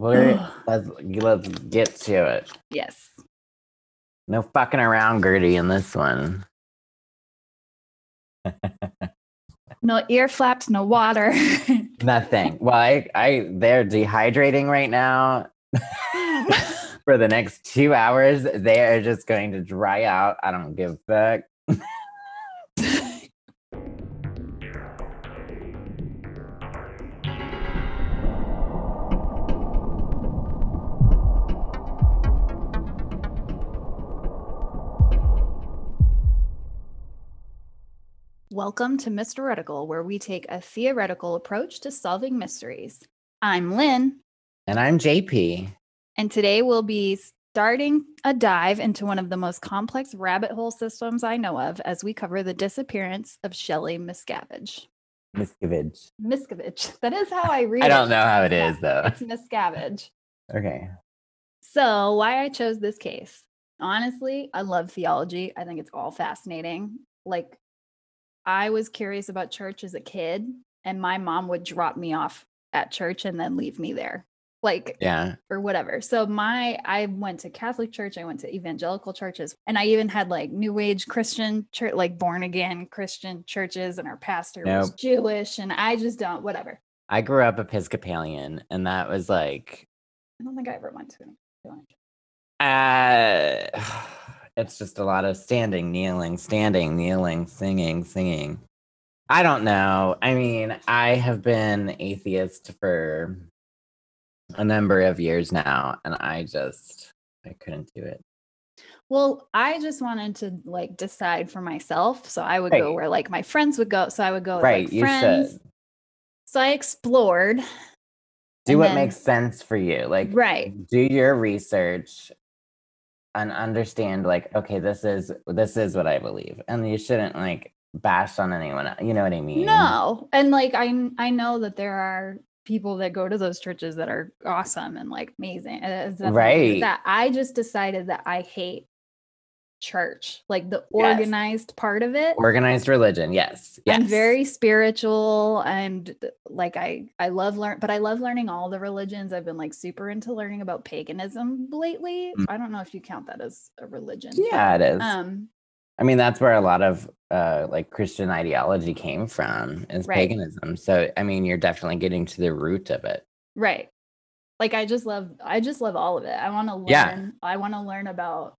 We're, let's let's get to it. Yes. No fucking around, Gertie, in this one. No ear flaps, no water. Nothing. Well, I, I they're dehydrating right now. For the next two hours, they are just going to dry out. I don't give a fuck. Welcome to Mr. Mysteretical, where we take a theoretical approach to solving mysteries. I'm Lynn, And I'm JP. and today we'll be starting a dive into one of the most complex rabbit hole systems I know of as we cover the disappearance of Shelley Miscavige. Miscavige. Miscavige. That is how I read it. I don't know how it is though. It's Miscavige. Okay. So, why I chose this case? Honestly, I love theology. I think it's all fascinating. Like, I was curious about church as a kid, and my mom would drop me off at church and then leave me there, like, Yeah. or whatever. So, my, I went to Catholic church, I went to evangelical churches, and I even had like New Age Christian church, like born again Christian churches, and our pastor was Jewish, and I just don't, whatever. I grew up Episcopalian, and that was like I don't think I ever went to an church. Uh, it's just a lot of standing, kneeling, standing, kneeling, singing, singing. I don't know. I mean, I have been atheist for a number of years now, and I just I couldn't do it. Well, I just wanted to like decide for myself. So I would go where like my friends would go. So I would go with right, like you friends. should So I explored. do what then- makes sense for you. Like, Right. do your research and understand. Like, okay, this is this is what I believe, and you shouldn't like bash on anyone. Uh, you know what I mean? No. And like I I know that there are people that go to those churches that are awesome and like amazing. Uh, it's Right. That I just decided that I hate church, like the Yes. organized part of it. Organized religion, yes. yes. I'm very spiritual and like I I love learn but I love learning all the religions. I've been like super into learning about paganism lately. Mm. I don't know if you count that as a religion. but, Yeah, it is. Um I mean, that's where a lot of uh, like Christian ideology came from is Right. paganism. So, I mean, you're definitely getting to the root of it. right. Like I just love I just love all of it. I want to learn Yeah. I want to learn about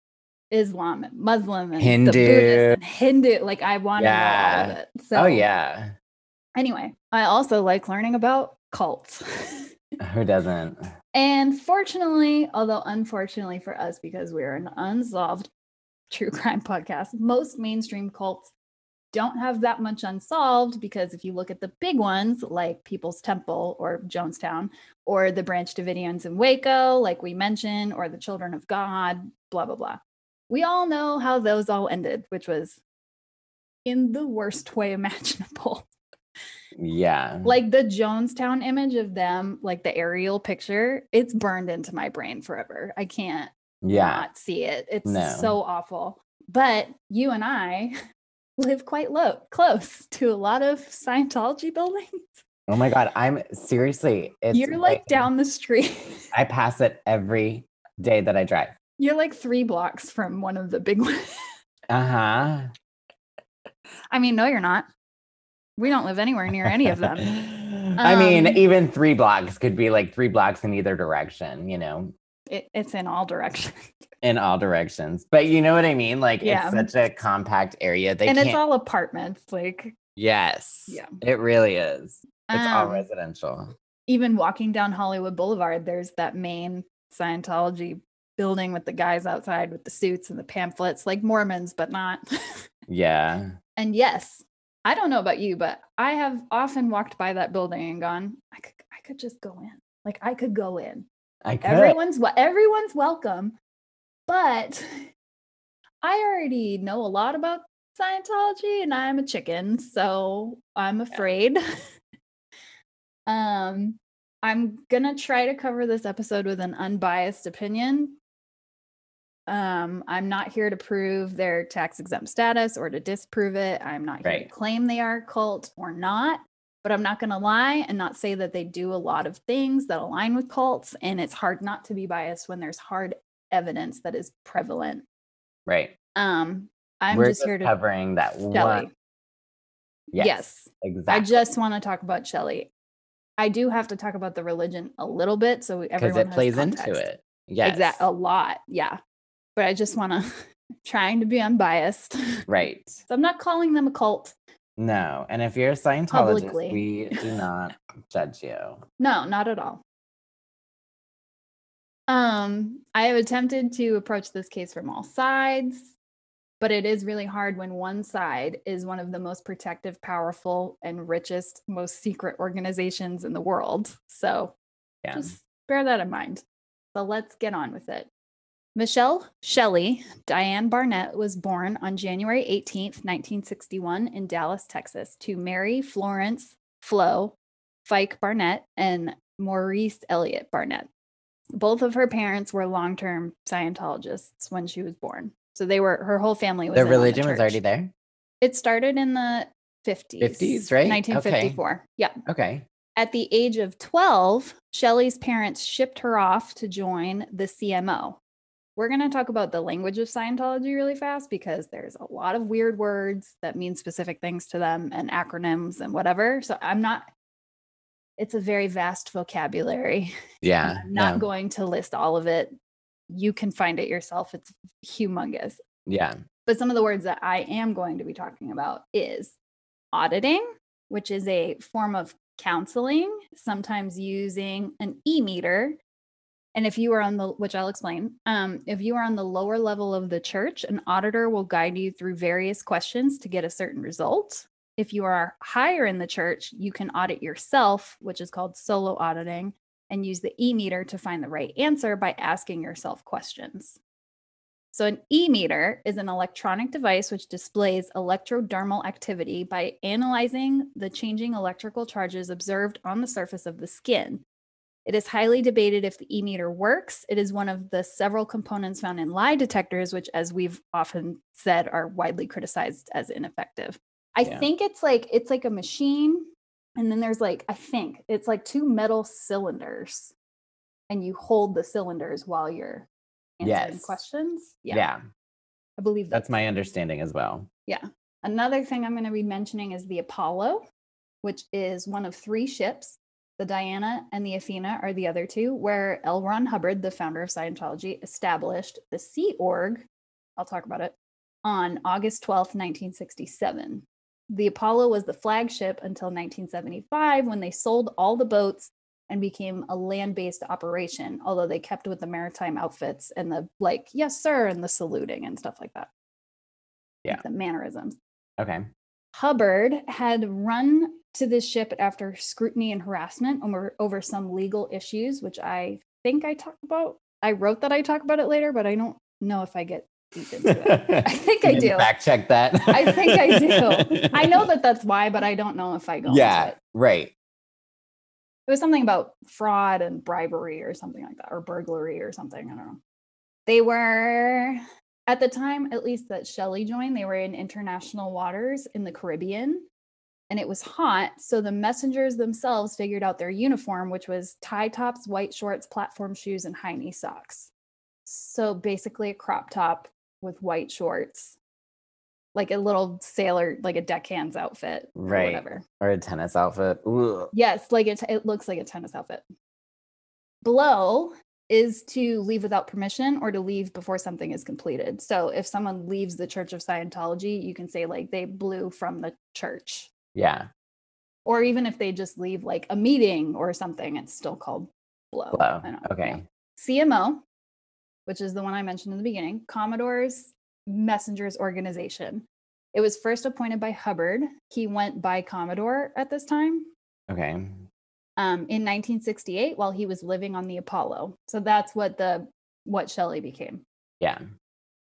Islam and Muslim and Hindu. And Hindu. Like I want to know all of it. Oh, so oh, yeah. anyway, I also like learning about cults. Who doesn't? And fortunately, although unfortunately for us, because we're an unsolved true crime podcast, most mainstream cults don't have that much unsolved because if you look at the big ones like People's Temple or Jonestown or the Branch Davidians in Waco, like we mentioned, or the Children of God, blah, blah, blah. We all know how those all ended, which was in the worst way imaginable Yeah. like the Jonestown image of them, like the aerial picture, it's burned into my brain forever. I can't yeah. not see it. It's No. so awful. But you and I live quite low, close to a lot of Scientology buildings. Oh my God. I'm seriously, it's You're like down the street. I pass it every day that I drive. You're like three blocks from one of the big ones. Uh huh. I mean, no, you're not. We don't live anywhere near any of them. I mean, Um, even three blocks could be like three blocks in either direction, you know, It, it's in all directions. in all directions. But you know what I mean? Like, Yeah. it's such a compact area. They and it's all apartments. Like, yes. Yeah. It really is. It's all um, residential. even walking down Hollywood Boulevard, there's that main Scientology building with the guys outside with the suits and the pamphlets, like Mormons, but not. Yeah. and yes, I don't know about you, but I have often walked by that building and gone, I could, I could just go in. Like I could go in. I could. Everyone's everyone's welcome, but I already know a lot about Scientology, and I'm a chicken, so I'm afraid. um, I'm gonna try to cover this episode with an unbiased opinion. Um, I'm not here to prove their tax exempt status or to disprove it. I'm not here Right. to claim they are a cult or not. But I'm not going to lie and not say that they do a lot of things that align with cults. And it's hard not to be biased when there's hard evidence that is prevalent. Right. Um, I'm We're just here to covering that Shelley. one. Yes, yes. exactly. I just want to talk about Shelley. I do have to talk about the religion a little bit, so because everyone it plays into it. Yes. exactly. a lot, yeah. But I just want to trying to be unbiased. Right. so I'm not calling them a cult. No. And if you're a Scientologist, Publicly. we do not judge you. No, not at all. Um, I have attempted to approach this case from all sides, but it is really hard when one side is one of the most protective, powerful, and richest, most secret organizations in the world. So Yeah. just bear that in mind. So let's get on with it. Michelle Shelley Diane Barnett was born on January 18th, 1961, in Dallas, Texas, to Mary Florence Flo Fike Barnett and Maurice Elliott Barnett. Both of her parents were long term Scientologists when she was born. So they were, her whole family was. The in on the religion was already there. It started in the 50s. 50s, right? Okay. 1954. Yeah. Okay. At the age of 12, Shelley's parents shipped her off to join the CMO. We're going to talk about the language of Scientology really fast because there's a lot of weird words that mean specific things to them and acronyms and whatever. So I'm not, it's a very vast vocabulary. Yeah. I'm not no. going to list all of it. You can find it yourself. It's humongous. yeah. But some of the words that I am going to be talking about is auditing, which is a form of counseling, sometimes using an e meter. And if you are on the, which I'll explain, um, if you are on the lower level of the church, an auditor will guide you through various questions to get a certain result. If you are higher in the church, you can audit yourself, which is called solo auditing, and use the e meter to find the right answer by asking yourself questions. So, an e meter is an electronic device which displays electrodermal activity by analyzing the changing electrical charges observed on the surface of the skin. It is highly debated if the e meter works. It is one of the several components found in lie detectors, which, as we've often said, are widely criticized as ineffective. I Yeah. think it's like it's like a machine, and then there's like I think it's like two metal cylinders, and you hold the cylinders while you're answering Yes. questions. yeah. I believe That's my understanding as well. Yeah. Another thing I'm going to be mentioning is the Apollo, which is one of three ships. The Diana and the Athena are the other two, where L. Ron Hubbard, the founder of Scientology, established the Sea Org. I'll talk about it on August 12th, 1967. The Apollo was the flagship until 1975 when they sold all the boats and became a land based operation, although they kept with the maritime outfits and the like, yes, sir, and the saluting and stuff like that. like Yeah. the mannerisms. Okay. Hubbard had run to this ship after scrutiny and harassment over, over some legal issues, which I think I talk about. I wrote that I talk about it later, but I don't know if I get deep into it. I think I do. Fact check that. I think I do. I know that that's why, but I don't know if I go. into Yeah. Right. It was something about fraud and bribery or something like that, or burglary or something. I don't know. They were, at the time, at least that Shelley joined, they were in international waters in the Caribbean and it was hot. So the messengers themselves figured out their uniform, which was tie tops, white shorts, platform shoes, and high knee socks. So basically a crop top with white shorts, like a little sailor, like a deckhand's outfit, or Right. whatever. Or a tennis outfit. Ugh. Yes, like it, it looks like a tennis outfit. Blow is to leave without permission or to leave before something is completed. So if someone leaves the Church of Scientology, you can say like they blew from the church. Yeah. Or even if they just leave like a meeting or something, it's still called blow. Blow. Okay. yeah. CMO, which is the one I mentioned in the beginning, Commodore's Messengers Organization. It was first appointed by Hubbard. He went by Commodore at this time Okay. um, in 1968 while he was living on the Apollo. So that's what the what Shelley became. Yeah.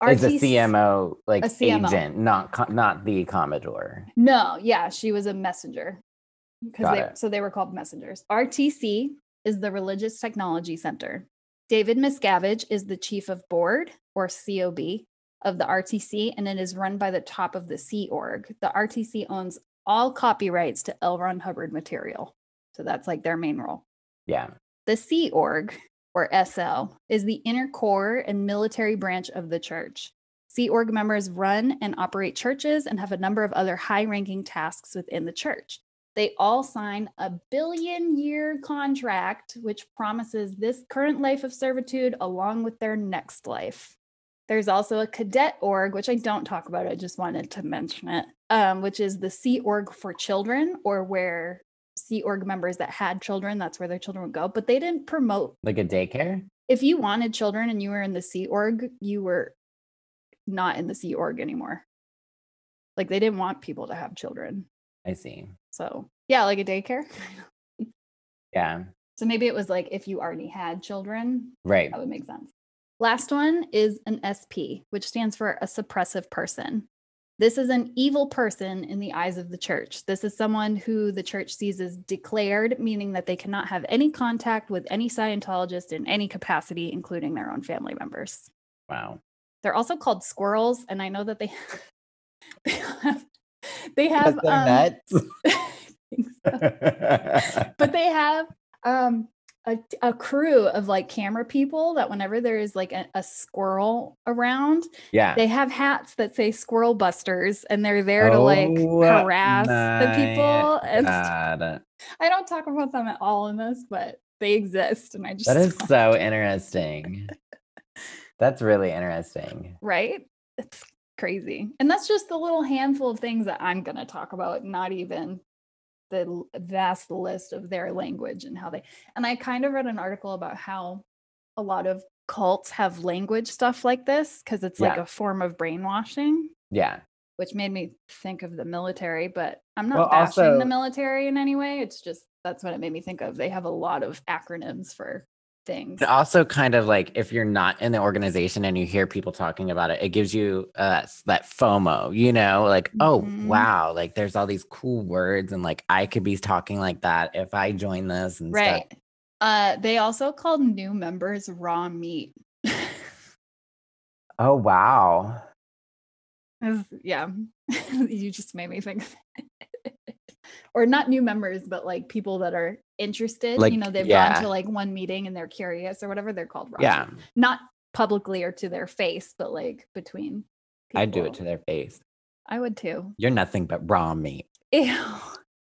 It's a CMO like A CMO. agent, not not the Commodore. No, yeah, she was a messenger. Because they it. so they were called messengers. RTC is the Religious Technology Center. David Miscavige is the chief of board or COB of the RTC, and it is run by the top of the Sea Org. The RTC owns all copyrights to L. Ron Hubbard material. So that's like their main role. Yeah. The Sea Org, or SL, is the inner core and military branch of the church. Sea Org members run and operate churches and have a number of other high ranking tasks within the church. They all sign a billion year contract, which promises this current life of servitude along with their next life. There's also a cadet org, which I don't talk about. I just wanted to mention it, um, which is the Sea Org for children, or where Sea Org members that had children, that's where their children would go. But they didn't promote. Like a daycare? If you wanted children and you were in the Sea Org, you were not in the Sea Org anymore. Like they didn't want people to have children. I see. So yeah, like a daycare. Yeah. So maybe it was like if you already had children, Right. that would make sense. Last one is an SP, which stands for a suppressive person. This is an evil person in the eyes of the church. This is someone who the church sees as declared, meaning that they cannot have any contact with any Scientologist in any capacity, including their own family members. Wow. They're also called squirrels, and I know that they they have they have they're um, I think so. nuts. but they have um a, a crew of like camera people that whenever there is like a, a squirrel around yeah. they have hats that say squirrel busters and they're there to like Oh harass the people and God. i don't talk about them at all in this but they exist and i just That is so interesting. That's really interesting. right it's crazy and that's just the little handful of things that i'm going to talk about not even the vast list of their language and how they and i kind of read an article about how a lot of cults have language stuff like this because it's like a form of brainwashing. Yeah. which made me think of the military but i'm not Well, bashing also- the military in any way it's just that's what it made me think of. They have a lot of acronyms for things It also kind of like if you're not in the organization and you hear people talking about it, it gives you uh, that FOMO, you know, like, oh, Mhm. wow, like there's all these cool words and like I could be talking like that if I join this and right stuff. uh they also called new members raw meat Oh, wow. Yeah you just made me think or not new members but like people that are interested Like, you know they've yeah. gone to like one meeting and they're curious or whatever they're called raw Yeah. not publicly or to their face but like between I'd do it to their face. i would too You're nothing but raw meat. Ew.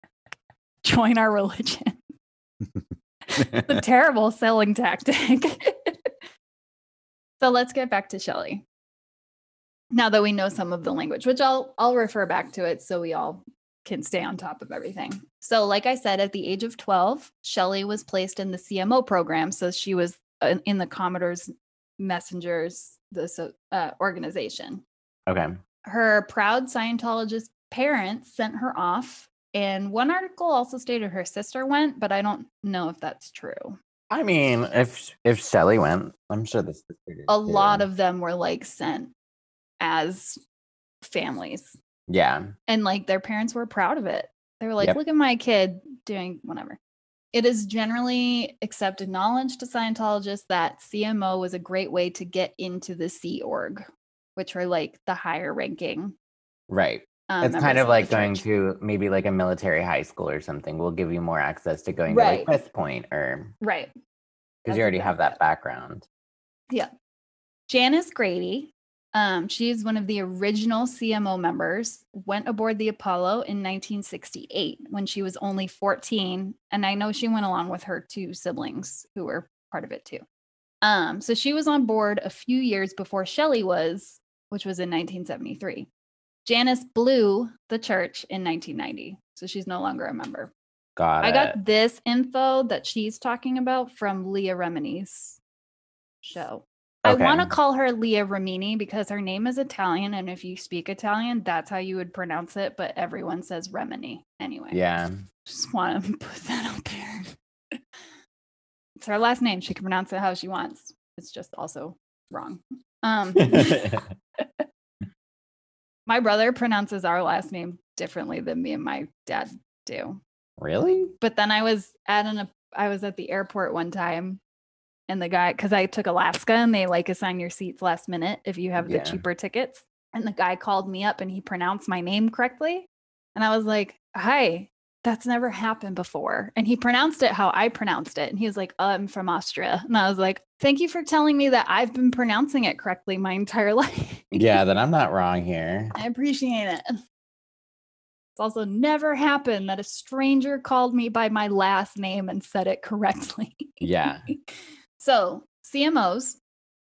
join our religion the terrible selling tactic. so let's get back to Shelley. Now that we know some of the language, which I'll I'll refer back to it so we all can stay on top of everything. So like I said at the age of 12, Shelley was placed in the CMO program so she was uh, in the Commodore's Messengers the so, uh, organization okay. her proud Scientologist parents sent her off. And one article also stated her sister went, but I don't know if that's true. I mean, if if Shelly went, I'm sure this A lot of them were like sent as families, yeah. and like their parents were proud of it. They were like, Yep. look at my kid doing whatever. It is generally accepted knowledge to Scientologists that CMO was a great way to get into the Sea Org, which are like the higher ranking. Right. Um, it's kind of like going church. to maybe like a military high school or something. We'll give you more access to going Right. to like West Point or right. because you already have that background. Yeah. Janice Grady, um, she's one of the original CMO members, went aboard the Apollo in 1968 when she was only 14. And I know she went along with her two siblings who were part of it too. Um, so she was on board a few years before Shelley was, which was in 1973. Janice blew the church in 1990. So she's no longer a member. Got I it. got this info that she's talking about from Leah Remini's show. I want to call her Leah Ramini because her name is Italian, and if you speak Italian, that's how you would pronounce it. But everyone says Remini anyway. Yeah. just want to put that out there. it's her last name; she can pronounce it how she wants. It's just also wrong. Um, my brother pronounces our last name differently than me and my dad do really? but then I was at an I was at the airport one time and the guy cuz I took Alaska and they like assign your seats last minute if you have the Yeah. cheaper tickets and the guy called me up and he pronounced my name correctly And I was like, Hi, that's never happened before. And he pronounced it how I pronounced it. And he was like, oh, I'm from Austria. And I was like, Thank you for telling me that I've been pronouncing it correctly my entire life. yeah, that I'm not wrong here. I appreciate it. It's also never happened that a stranger called me by my last name and said it correctly. Yeah. so, CMOs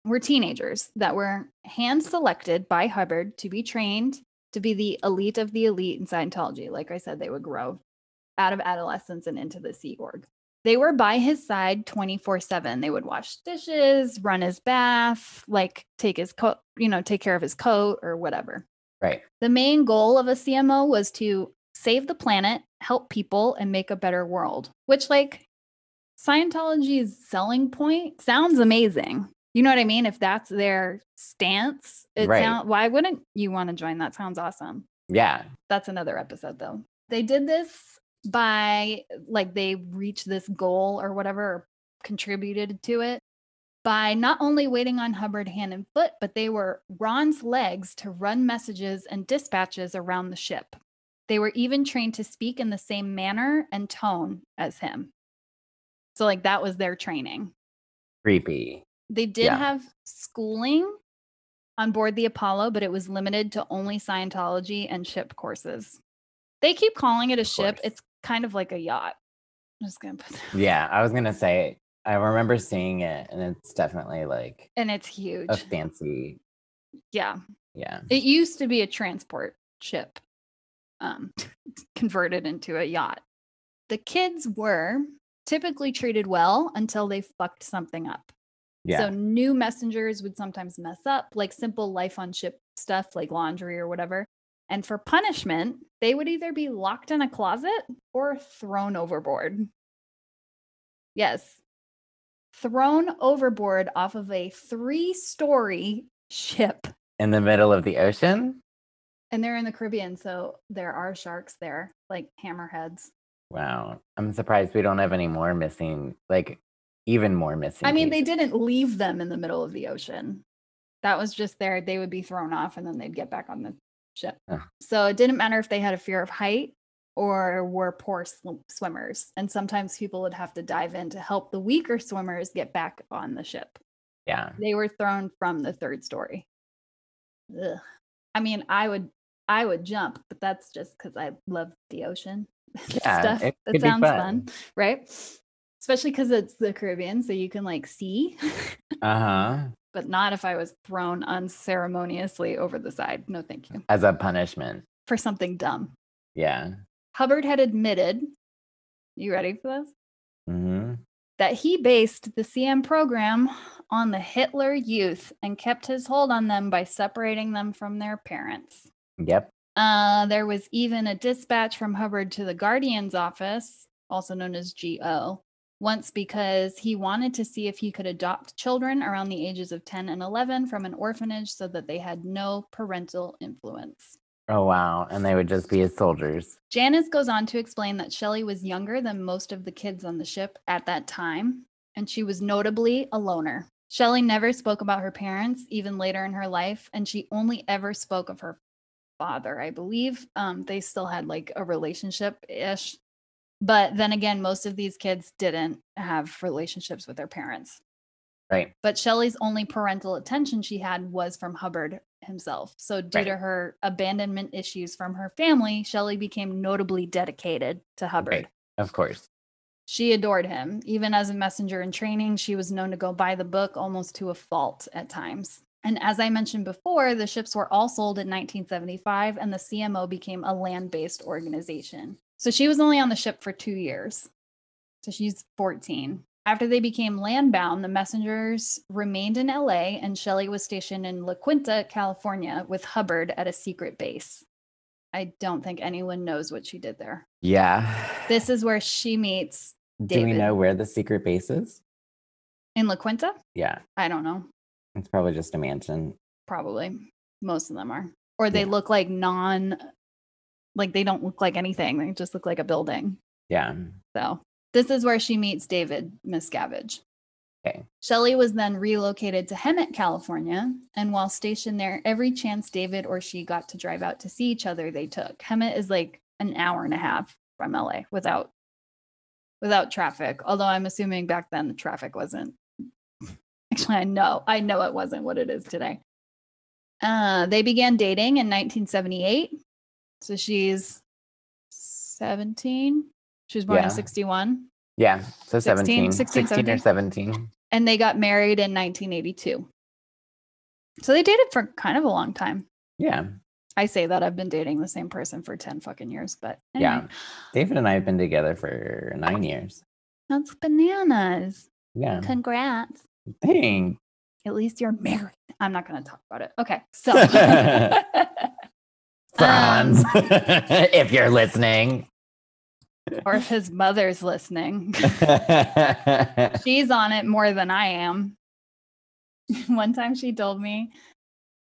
were teenagers that were hand selected by Hubbard to be trained to be the elite of the elite in Scientology. Like I said, they would grow out of adolescence and into the Sea Org. They were by his side 24 7. They would wash dishes, run his bath, like take his coat, you know, take care of his coat or whatever. Right. The main goal of a CMO was to save the planet, help people, and make a better world, which, like, Scientology's selling point sounds amazing. You know what I mean? If that's their stance, it Right. sound, why wouldn't you want to join? That sounds awesome. Yeah. That's another episode, though. They did this by, like, they reached this goal or whatever, or contributed to it by not only waiting on Hubbard hand and foot, but they were Ron's legs to run messages and dispatches around the ship. They were even trained to speak in the same manner and tone as him. So, like, that was their training. Creepy. They did Yeah. have schooling on board the Apollo, but it was limited to only Scientology and ship courses. They keep calling it a Of ship. course. It's kind of like a yacht. I'm just gonna put that. Yeah. I was going to say, I remember seeing it and it's definitely like And it's huge. a fancy. Yeah. Yeah. It used to be a transport ship, um, converted into a yacht. The kids were typically treated well until they fucked something up. Yeah. So new messengers would sometimes mess up, like simple life on ship stuff, like laundry or whatever. And for punishment, they would either be locked in a closet or thrown overboard. Yes, thrown overboard off of a three story ship. In the middle of the ocean. And they're in the Caribbean, so there are sharks there, like hammerheads. Wow. I'm surprised we don't have any more missing, like even more missing. I mean, they didn't leave them in the middle of the ocean. That was just there. They would be thrown off and then they'd get back on the ship. Huh. So it didn't matter if they had a fear of height or were poor sw- swimmers. And sometimes people would have to dive in to help the weaker swimmers get back on the ship. Yeah. They were thrown from the third story. Ugh. I mean, I would I would jump, but that's just because I love the ocean. Yeah, Stuff. it That sounds fun. fun, right? Especially because it's the Caribbean, so you can like see, Uh huh. but not if I was thrown unceremoniously over the side. No, thank you. As a punishment. For something dumb. Yeah. Hubbard had admitted, you ready for this? Mm-hmm. That he based the CM program on the Hitler youth and kept his hold on them by separating them from their parents. Yep. Uh, there was even a dispatch from Hubbard to the Guardian's office, also known as GO, once because he wanted to see if he could adopt children around the ages of 10 and 11 from an orphanage so that they had no parental influence. Oh wow. And they would just be his soldiers. Janice goes on to explain that Shelley was younger than most of the kids on the ship at that time, and she was notably a loner. Shelley never spoke about her parents, even later in her life, and she only ever spoke of her father, I believe. Um, they still had like a relationship ish. But then again, most of these kids didn't have relationships with their parents. Right. But Shelley's only parental attention she had was from Hubbard himself. So, due to her abandonment issues from her family, Shelley became notably dedicated to Hubbard. Right. Of course. She adored him. Even as a messenger in training, she was known to go by the book almost to a fault at times. And as I mentioned before, the ships were all sold in 1975 and the CMO became a land based organization. So she was only on the ship for two years. So she's 14. After they became landbound, the messengers remained in LA and Shelley was stationed in La Quinta, California with Hubbard at a secret base. I don't think anyone knows what she did there. Yeah. This is where she meets Do we know where the secret base is? in La Quinta. Yeah. I don't know. It's probably just a mansion. Probably most of them are, or they Yeah. look like non, like they don't look like anything. They just look like a building. Yeah. So this is where she meets David Miscavige. Okay. Shelley was then relocated to Hemet, California, and while stationed there, every chance David or she got to drive out to see each other, they took. Hemet is like an hour and a half from LA without without traffic. Although I'm assuming back then the traffic wasn't. Actually, I know I know it wasn't what it is today. Uh, they began dating in 1978, so she's 17. She was born Yeah. in 61, Yeah. So 16, 17, 16, 16 or 17. and they got married in 1982. So they dated for kind of a long time. Yeah. I say that I've been dating the same person for 10 fucking years, but anyway, Yeah. David and I have been together for nine years. that's bananas. Yeah. Congrats. Dang. At least you're married. I'm not going to talk about it. Okay. So, Franz, Um, if you're listening. or if his mother's listening, she's on it more than I am. One time she told me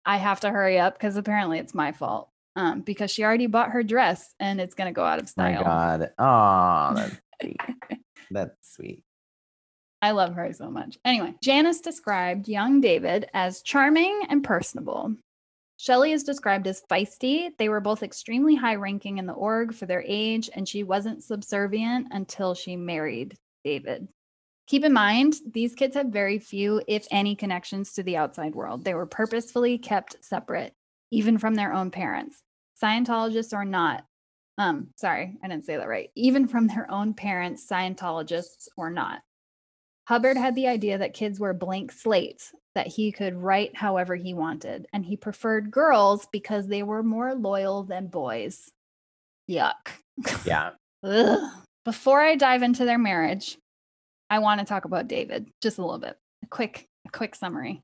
I have to hurry up because apparently it's my fault. Um, because she already bought her dress and it's gonna go out of My style. God. Oh, that's sweet. That's sweet. I love her so much. Anyway, Janice described young David as charming and personable. Shelley is described as feisty. They were both extremely high ranking in the org for their age, and she wasn't subservient until she married David. Keep in mind, these kids had very few, if any, connections to the outside world. They were purposefully kept separate, even from their own parents. Scientologists or not. Um, sorry, I didn't say that right. Even from their own parents, Scientologists or not. Hubbard had the idea that kids were blank slates, that he could write however he wanted, and he preferred girls because they were more loyal than boys. Yuck. Yeah. Before I dive into their marriage, I want to talk about David just a little bit. A quick, a quick summary.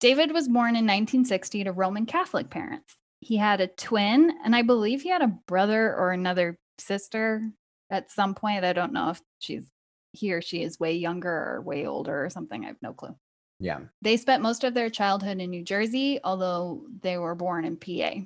David was born in 1960 to Roman Catholic parents. He had a twin, and I believe he had a brother or another sister at some point. I don't know if she's he or she is way younger or way older or something. I have no clue. Yeah. They spent most of their childhood in New Jersey, although they were born in PA.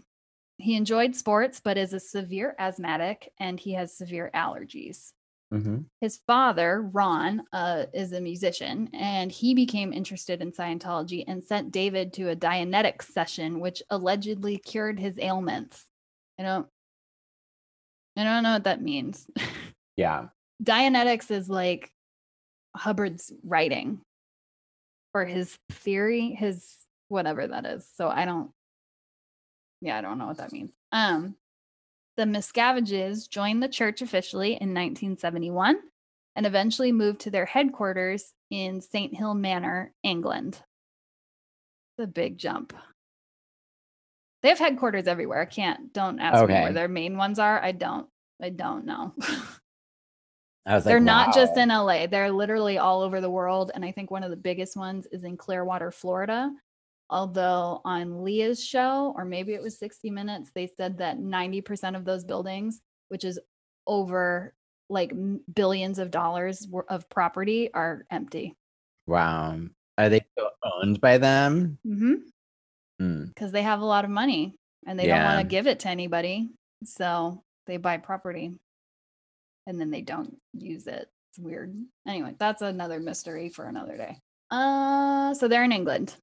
He enjoyed sports, but is a severe asthmatic and he has severe allergies. hmm His father, Ron, uh, is a musician and he became interested in Scientology and sent David to a Dianetics session, which allegedly cured his ailments. I don't, I don't know what that means. Yeah. Dianetics is like Hubbard's writing or his theory, his whatever that is. So I don't, yeah, I don't know what that means. Um, the Miscaviges joined the church officially in 1971 and eventually moved to their headquarters in St. Hill Manor, England. It's a big jump. They have headquarters everywhere. I can't, don't ask me where their main ones are. I don't, I don't know. I was like, They're not just in LA. They're literally all over the world. And I think one of the biggest ones is in Clearwater, Florida. Although on Leah's show, or maybe it was 60 Minutes, they said that 90% of those buildings, which is over like billions of dollars of property, are empty. Wow. Are they still owned by them? Mm-hmm. Hmm. Because they have a lot of money and they don't want to give it to anybody. So they buy property and then they don't use it. It's weird. Anyway, that's another mystery for another day. Uh, so they're in England.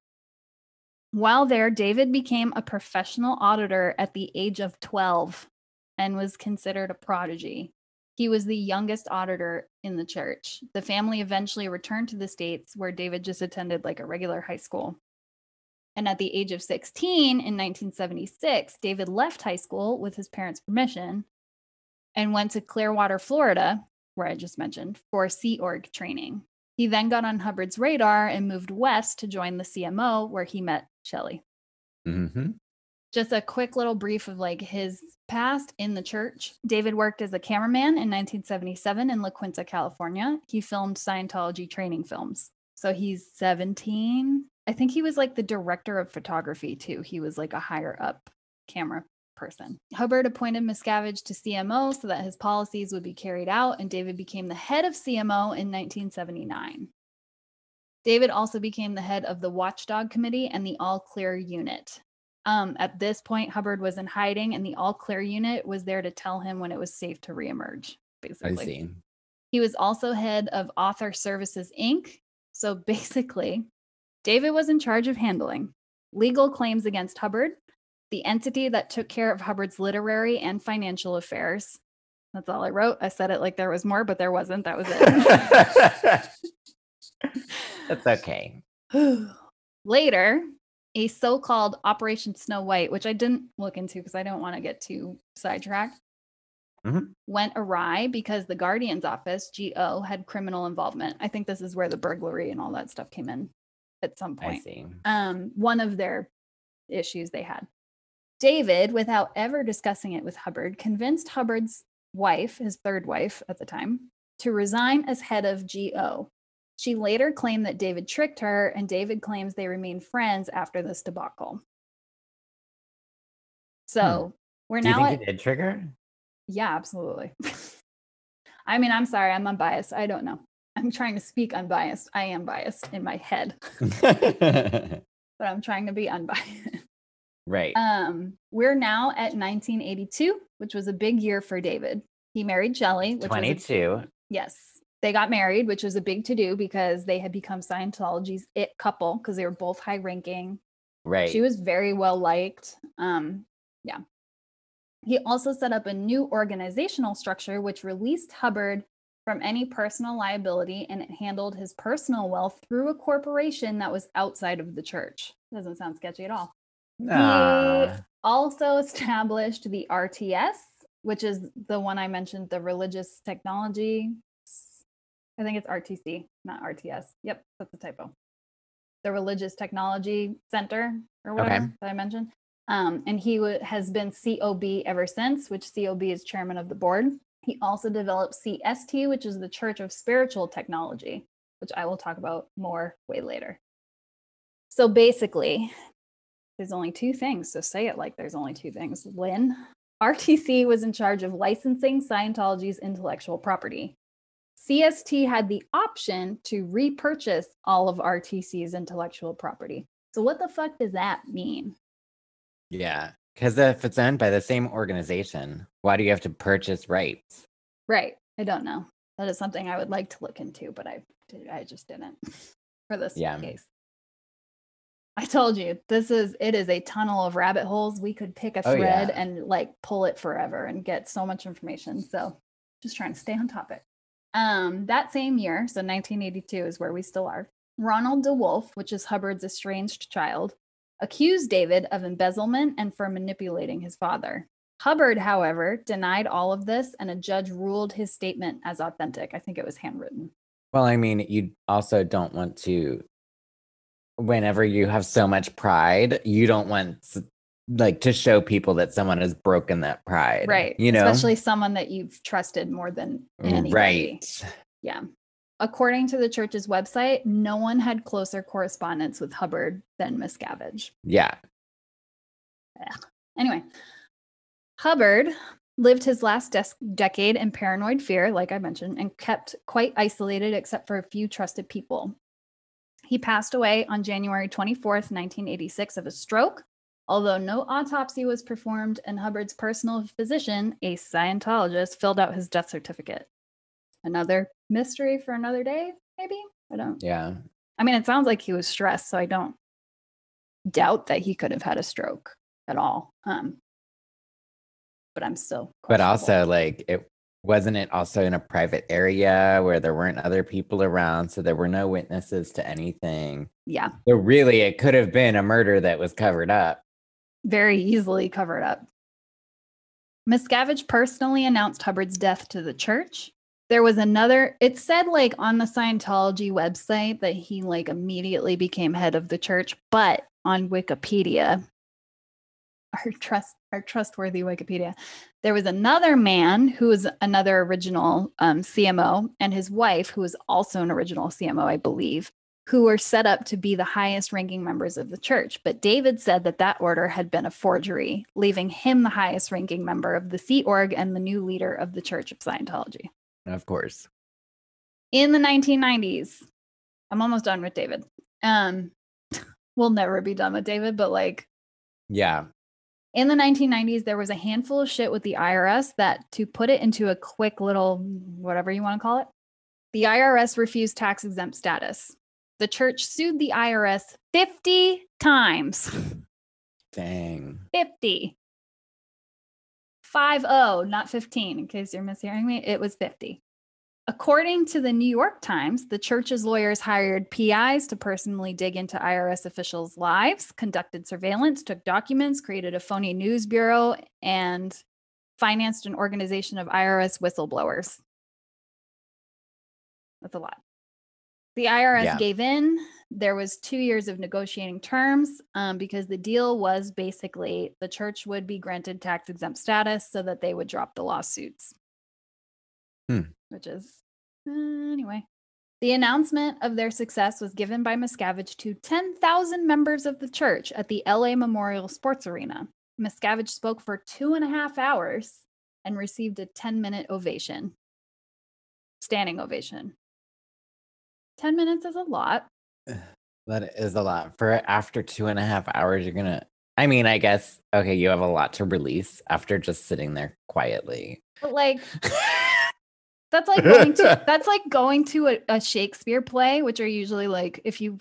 While there, David became a professional auditor at the age of 12 and was considered a prodigy. He was the youngest auditor in the church. The family eventually returned to the States where David just attended like a regular high school. And at the age of 16 in 1976, David left high school with his parents' permission and went to Clearwater, Florida, where I just mentioned, for Sea Org training. He then got on Hubbard's radar and moved west to join the CMO, where he met Shelley. Mm-hmm. Just a quick little brief of like his past in the church. David worked as a cameraman in 1977 in La Quinta, California. He filmed Scientology training films. So he's 17. I think he was like the director of photography too. He was like a higher up camera person. Hubbard appointed Miscavige to CMO so that his policies would be carried out, and David became the head of CMO in 1979. David also became the head of the Watchdog Committee and the All Clear Unit. Um, at this point, Hubbard was in hiding, and the All Clear Unit was there to tell him when it was safe to reemerge. I Basically, see. he was also head of Author Services Inc. So basically, David was in charge of handling legal claims against Hubbard, the entity that took care of Hubbard's literary and financial affairs. That's all I wrote. I said it like there was more, but there wasn't. That was it. That's okay. Later, a so called Operation Snow White, which I didn't look into because I don't want to get too sidetracked, Mhm. went awry because the Guardian's office, GO, had criminal involvement. I think this is where the burglary and all that stuff came in at some I point. see. Um, one of their issues they had. David, without ever discussing it with Hubbard, convinced Hubbard's wife, his third wife at the time, to resign as head of GO. She later claimed that David tricked her, and David claims they remained friends after this debacle. So we're Hmm. Do you now think at it did trigger? yeah, absolutely. I mean, I'm sorry, I'm unbiased. I don't know. I'm trying to speak unbiased. I am biased in my head, but I'm trying to be unbiased. Right. Um, we're now at 1982, which was a big year for David. He married Shelley, which was a- 22. yes, they got married, which was a big to do because they had become Scientology's it couple because they were both high ranking. Right. She was very well liked. Um, yeah. He also set up a new organizational structure which released Hubbard from any personal liability and it handled his personal wealth through a corporation that was outside of the church. Doesn't sound sketchy at all. Ah, Also established the RTS, which is the one I mentioned, the religious technology. I think it's RTC, not RTS. Yep, that's a typo. The Religious Technology Center or Okay. whatever that I mentioned. Um, and he w- has been COB ever since, which COB is chairman of the board. He also developed CST, which is the Church of Spiritual Technology, which I will talk about more way later. So basically, there's only two things. So say it like there's only two things. Lynn, RTC was in charge of licensing Scientology's intellectual property. CST had the option to repurchase all of RTC's intellectual property. So what the fuck does that mean? yeah. Because if it's owned by the same organization, why do you have to purchase rights? Right. I don't know. That is something I would like to look into, but I I just didn't for this Yeah. case. I told you this is it is a tunnel of rabbit holes. We could pick a Oh, thread yeah. and like pull it forever and get so much information. So just trying to stay on topic. Um, that same year, so 1982 is where we still are. Ronald DeWolf, which is Hubbard's estranged child, accused David of embezzlement and for manipulating his father. Hubbard, however, denied all of this, and a judge ruled his statement as authentic. I think it was handwritten. Well, I mean, you also don't want to, whenever you have so much pride, you don't want like to show people that someone has broken that pride. Right. You know? especially someone that you've trusted more than mm, anybody. Right. Yeah. According to the church's website, no one had closer correspondence with Hubbard than Miscavige. Yeah. Anyway, Hubbard lived his last des- decade in paranoid fear, like I mentioned, and kept quite isolated except for a few trusted people. He passed away on January 24th, 1986, of a stroke, although no autopsy was performed, and Hubbard's personal physician, a Scientologist, filled out his death certificate. Another mystery for another day, maybe? I don't. Yeah. I mean, it sounds like he was stressed, so I don't doubt that he could have had a stroke at all. Um, but I'm still. But also, like, it wasn't it also in a private area where there weren't other people around, so there were no witnesses to anything. yeah, So really, it could have been a murder that was covered up. very easily covered up. Miscavige personally announced Hubbard's death to the church. There was another, it said like on the Scientology website that he like immediately became head of the church, but on Wikipedia, our trust our trustworthy Wikipedia, there was another man who was another original um, CMO and his wife, who was also an original CMO, I believe, who were set up to be the highest ranking members of the church. But David said that that order had been a forgery, leaving him the highest ranking member of the Sea Org and the new leader of the Church of Scientology. Of course. In the 1990s, I'm almost done with David. Um, we'll never be done with David, but like Yeah. In the 1990s, there was a handful of shit with the IRS that, to put it into a quick little whatever you want to call it, the IRS refused tax exempt status. The church sued the IRS 50 times Dang. 50. 5 0, not 15, in case you're mishearing me. It was 50. According to the New York Times, the church's lawyers hired PIs to personally dig into IRS officials' lives, conducted surveillance, took documents, created a phony news bureau, and financed an organization of IRS whistleblowers. That's a lot. The IRS Yeah. gave in. There was two years of negotiating terms um, because the deal was basically the church would be granted tax exempt status so that they would drop the lawsuits. Hmm. Which is anyway. The announcement of their success was given by Miscavige to 10,000 members of the church at the LA Memorial Sports Arena. Miscavige spoke for two and a half hours and received a 10 minute ovation. Standing ovation. 10 minutes is a lot. That is a lot. For after two and a half hours, you're gonna I mean, I guess okay, you have a lot to release after just sitting there quietly. But like that's like going to that's like going to a, a Shakespeare play, which are usually like if you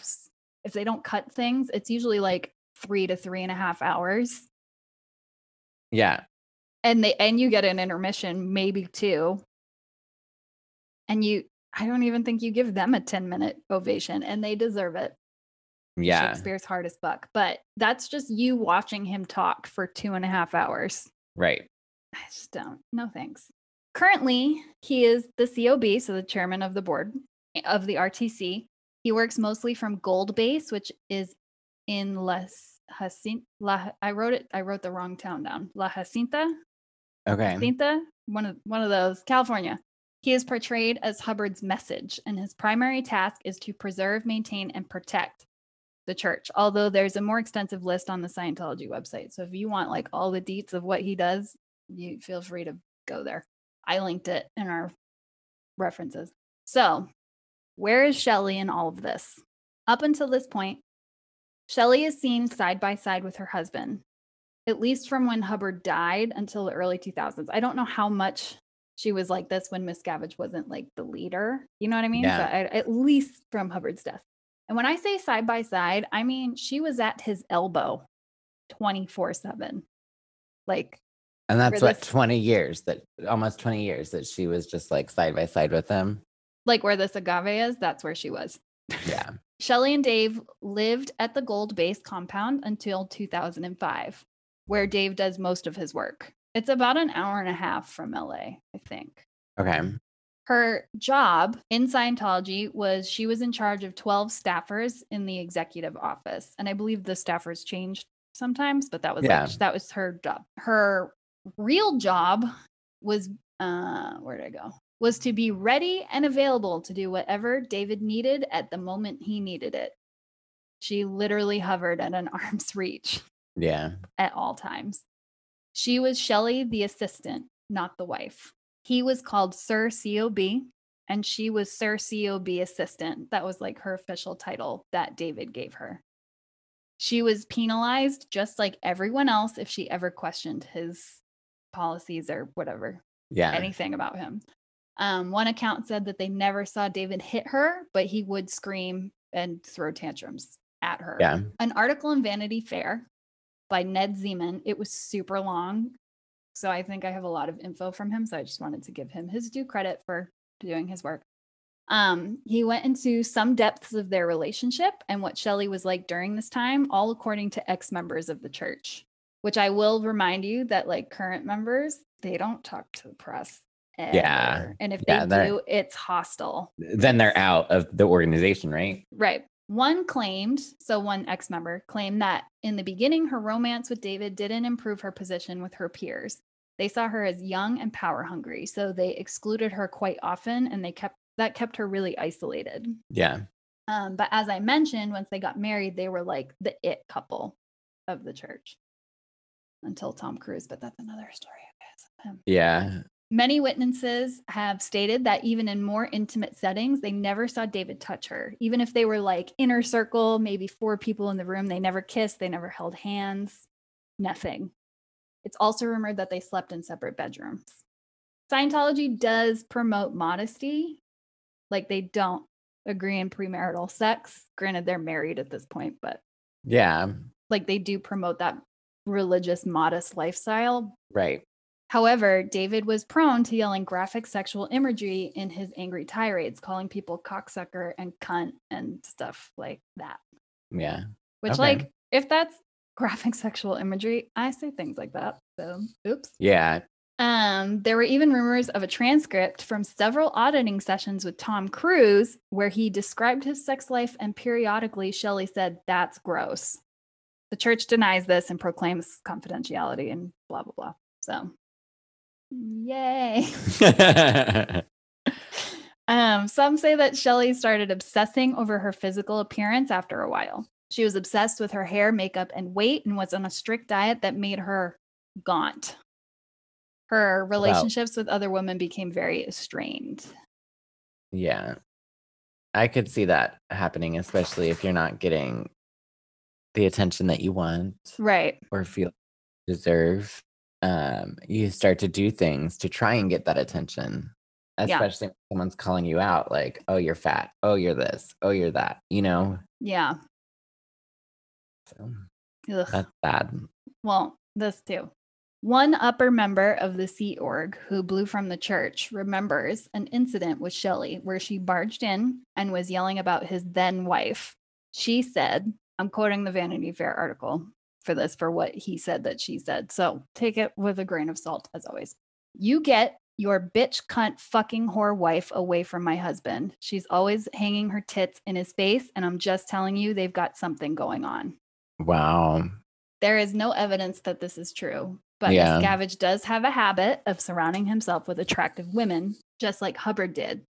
if they don't cut things, it's usually like three to three and a half hours. yeah. And they and you get an intermission, maybe two. And you I don't even think you give them a 10 minute ovation and they deserve it. Yeah. Shakespeare's hardest buck. But that's just you watching him talk for two and a half hours. Right. I just don't. No thanks. Currently, he is the COB, so the chairman of the board of the RTC. He works mostly from Gold Base, which is in La Jacinta. La, I wrote it. I wrote the wrong town down. La Jacinta. Okay. Jacinta. One of one of those. California. He is portrayed as Hubbard's message, and his primary task is to preserve, maintain, and protect the church. Although there's a more extensive list on the Scientology website. So if you want like all the deets of what he does, you feel free to go there. I linked it in our references. So, where is Shelley in all of this? Up until this point, Shelley is seen side by side with her husband, at least from when Hubbard died until the early 2000s. I don't know how much she was like this when Miscavige wasn't like the leader. You know what I mean? Yeah. So I, at least from Hubbard's death. And when I say side by side, I mean she was at his elbow 24 7. Like, And that's what this- 20 years that almost 20 years that she was just like side by side with him. like where Miscavige is, that's where she was. Yeah. Shelley and Dave lived at the Gold Base compound until 2005, where Dave does most of his work. It's about an hour and a half from LA, I think. Okay. Her job in Scientology was she was in charge of 12 staffers in the executive office. And I believe the staffers changed sometimes, but that was Yeah. like that was her job. Her real job was uh where did I go? Was to be ready and available to do whatever David needed at the moment he needed it. She literally hovered at an arm's reach Yeah. at all times. She was Shelley, the assistant, not the wife. He was called Sir COB, and she was Sir COB assistant. That was like her official title that David gave her. She was penalized just like everyone else if she ever questioned his policies or whatever, Yeah. anything about him. Um, one account said that they never saw David hit her, but he would scream and throw tantrums at her Yeah. an article in Vanity Fair by Ned Zeman. It was super long. So I think I have a lot of info from him. So I just wanted to give him his due credit for doing his work. Um, he went into some depths of their relationship and what Shelley was like during this time, all according to ex members of the church, which I will remind you that like current members, they don't talk to the press. Yeah. And if Yeah, they do, it's hostile. Then they're out of the organization, right? Right. One claimed, so one ex member claimed that in the beginning, her romance with David didn't improve her position with her peers. They saw her as young and power hungry, so they excluded her quite often and they kept that kept her really isolated. Yeah. Um, but as I mentioned, once they got married, they were like the it couple of the church until Tom Cruise, but that's another story, I guess. Um, Yeah. Many witnesses have stated that even in more intimate settings, they never saw David touch her. Even if they were like inner circle, maybe four people in the room, they never kissed, they never held hands, nothing. It's also rumored that they slept in separate bedrooms. Scientology does promote modesty, like they don't agree in premarital sex. Granted, they're married at this point, but Yeah. like they do promote that religious, modest lifestyle. Right. However, David was prone to yelling graphic sexual imagery in his angry tirades, calling people cocksucker and cunt and stuff like that. Yeah. Which, Okay. like, if that's graphic sexual imagery, I say things like that. So, oops. Yeah. Um, there were even rumors of a transcript from several auditing sessions with Tom Cruise where he described his sex life and periodically Shelley said, That's gross. The church denies this and proclaims confidentiality and blah, blah, blah. So, yay. Um, some say that Shelley started obsessing over her physical appearance after a while. She was obsessed with her hair, makeup, and weight and was on a strict diet that made her gaunt. Her relationships with other women became very strained. yeah. I could see that happening, especially if you're not getting the attention that you want Right. or feel deserve. Um, you start to do things to try and get that attention, Yeah. especially when someone's calling you out, like, oh, you're fat. Oh, you're this. Oh, you're that. You know? Yeah. So that's bad. Well, this too. One upper member of the Sea Org who blew from the church remembers an incident with Shelley where she barged in and was yelling about his then wife. She said, I'm quoting the Vanity Fair article for this for what he said that she said. So take it with a grain of salt, as always. You get your bitch cunt fucking whore wife away from my husband. She's always hanging her tits in his face, and I'm just telling you, they've got something going on. Wow. There is no evidence that this is true, but Yeah. Miscavige does have a habit of surrounding himself with attractive women, just like Hubbard did.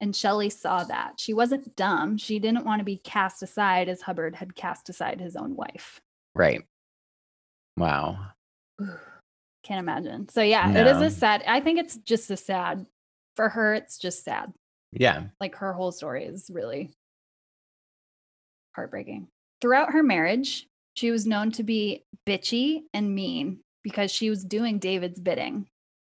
And Shelley saw that. She wasn't dumb. She didn't want to be cast aside as Hubbard had cast aside his own wife. Right. Wow. Can't imagine. So, yeah, it is a sad. I think it's just a sad. For her, it's just sad. Yeah. Like her whole story is really heartbreaking. Throughout her marriage, she was known to be bitchy and mean because she was doing David's bidding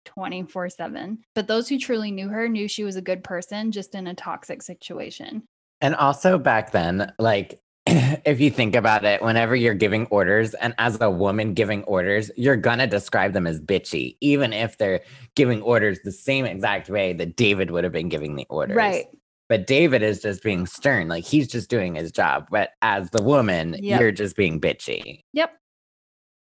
24 7. But those who truly knew her knew she was a good person, just in a toxic situation. And also back then, like, if you think about it, whenever you're giving orders, and as a woman giving orders, you're gonna describe them as bitchy, even if they're giving orders the same exact way that David would have been giving the orders. Right. But David is just being stern, like he's just doing his job. But as the woman, Yep. you're just being bitchy. Yep.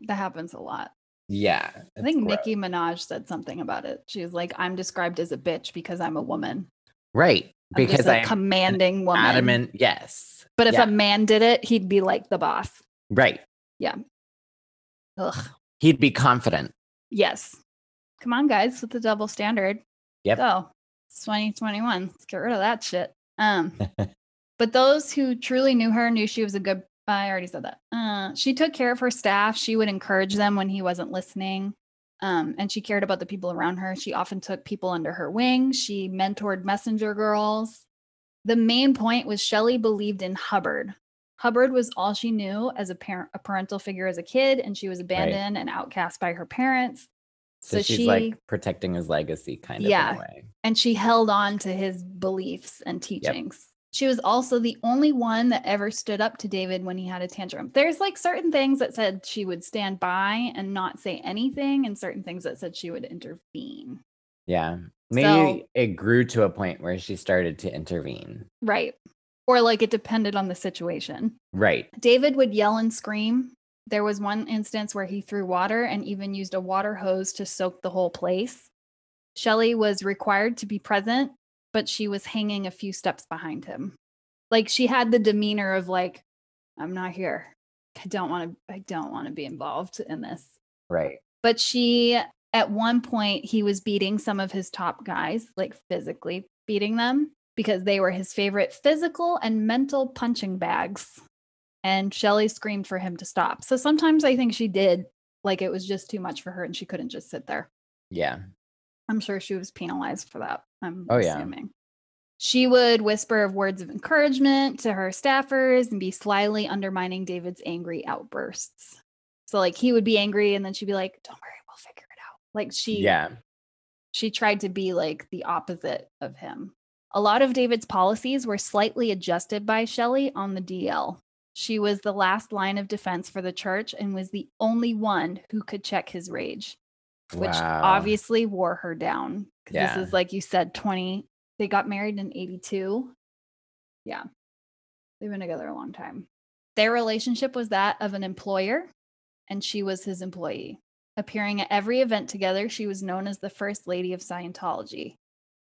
That happens a lot. Yeah. I think gross. Nicki Minaj said something about it. She was like, I'm described as a bitch because I'm a woman. Right. I'm Because a I'm commanding woman. adamant. Yes. But if Yeah. a man did it, he'd be like the boss. Right. Yeah. Ugh. He'd be confident. Yes. Come on, guys, with the double standard. Yep. Go. It's 2021. Let's get rid of that shit. Um, but those who truly knew her knew she was a good. I already said that. Uh, she took care of her staff. She would encourage them when he wasn't listening. Um, and she cared about the people around her. She often took people under her wing. She mentored messenger girls. The main point was Shelley believed in Hubbard. Hubbard was all she knew as a parent, a parental figure as a kid, and she was abandoned and outcast by her parents. So, So she's she- like protecting his legacy, kind of Yeah. and she held on to his beliefs and teachings. She was also the only one that ever stood up to David when he had a tantrum. There's like certain things that said she would stand by and not say anything, and certain things that said she would intervene. Yeah. Maybe it grew to a point where she started to intervene. Right. Or like it depended on the situation. Right. David would yell and scream. There was one instance where he threw water and even used a water hose to soak the whole place. Shelley was required to be present, but she was hanging a few steps behind him. Like she had the demeanor of like, I'm not here. I don't want to I don't want to be involved in this. Right. But she at one point he was beating some of his top guys, like physically beating them because they were his favorite physical and mental punching bags and Shelly screamed for him to stop. So sometimes I think she did like it was just too much for her and she couldn't just sit there. Yeah. I'm sure she was penalized for that. I'm Oh, yeah. assuming. She would whisper of words of encouragement to her staffers and be slyly undermining David's angry outbursts. So like he would be angry and then she'd be like, "Don't worry, we'll figure it out." Like she Yeah. she tried to be like the opposite of him. A lot of David's policies were slightly adjusted by Shelley on the DL. She was the last line of defense for the church and was the only one who could check his rage, which Wow. obviously wore her down. Yeah. This is like you said, 20. They got married in 82. Yeah. They've been together a long time. Their relationship was that of an employer, and she was his employee. Appearing at every event together, she was known as the First Lady of Scientology.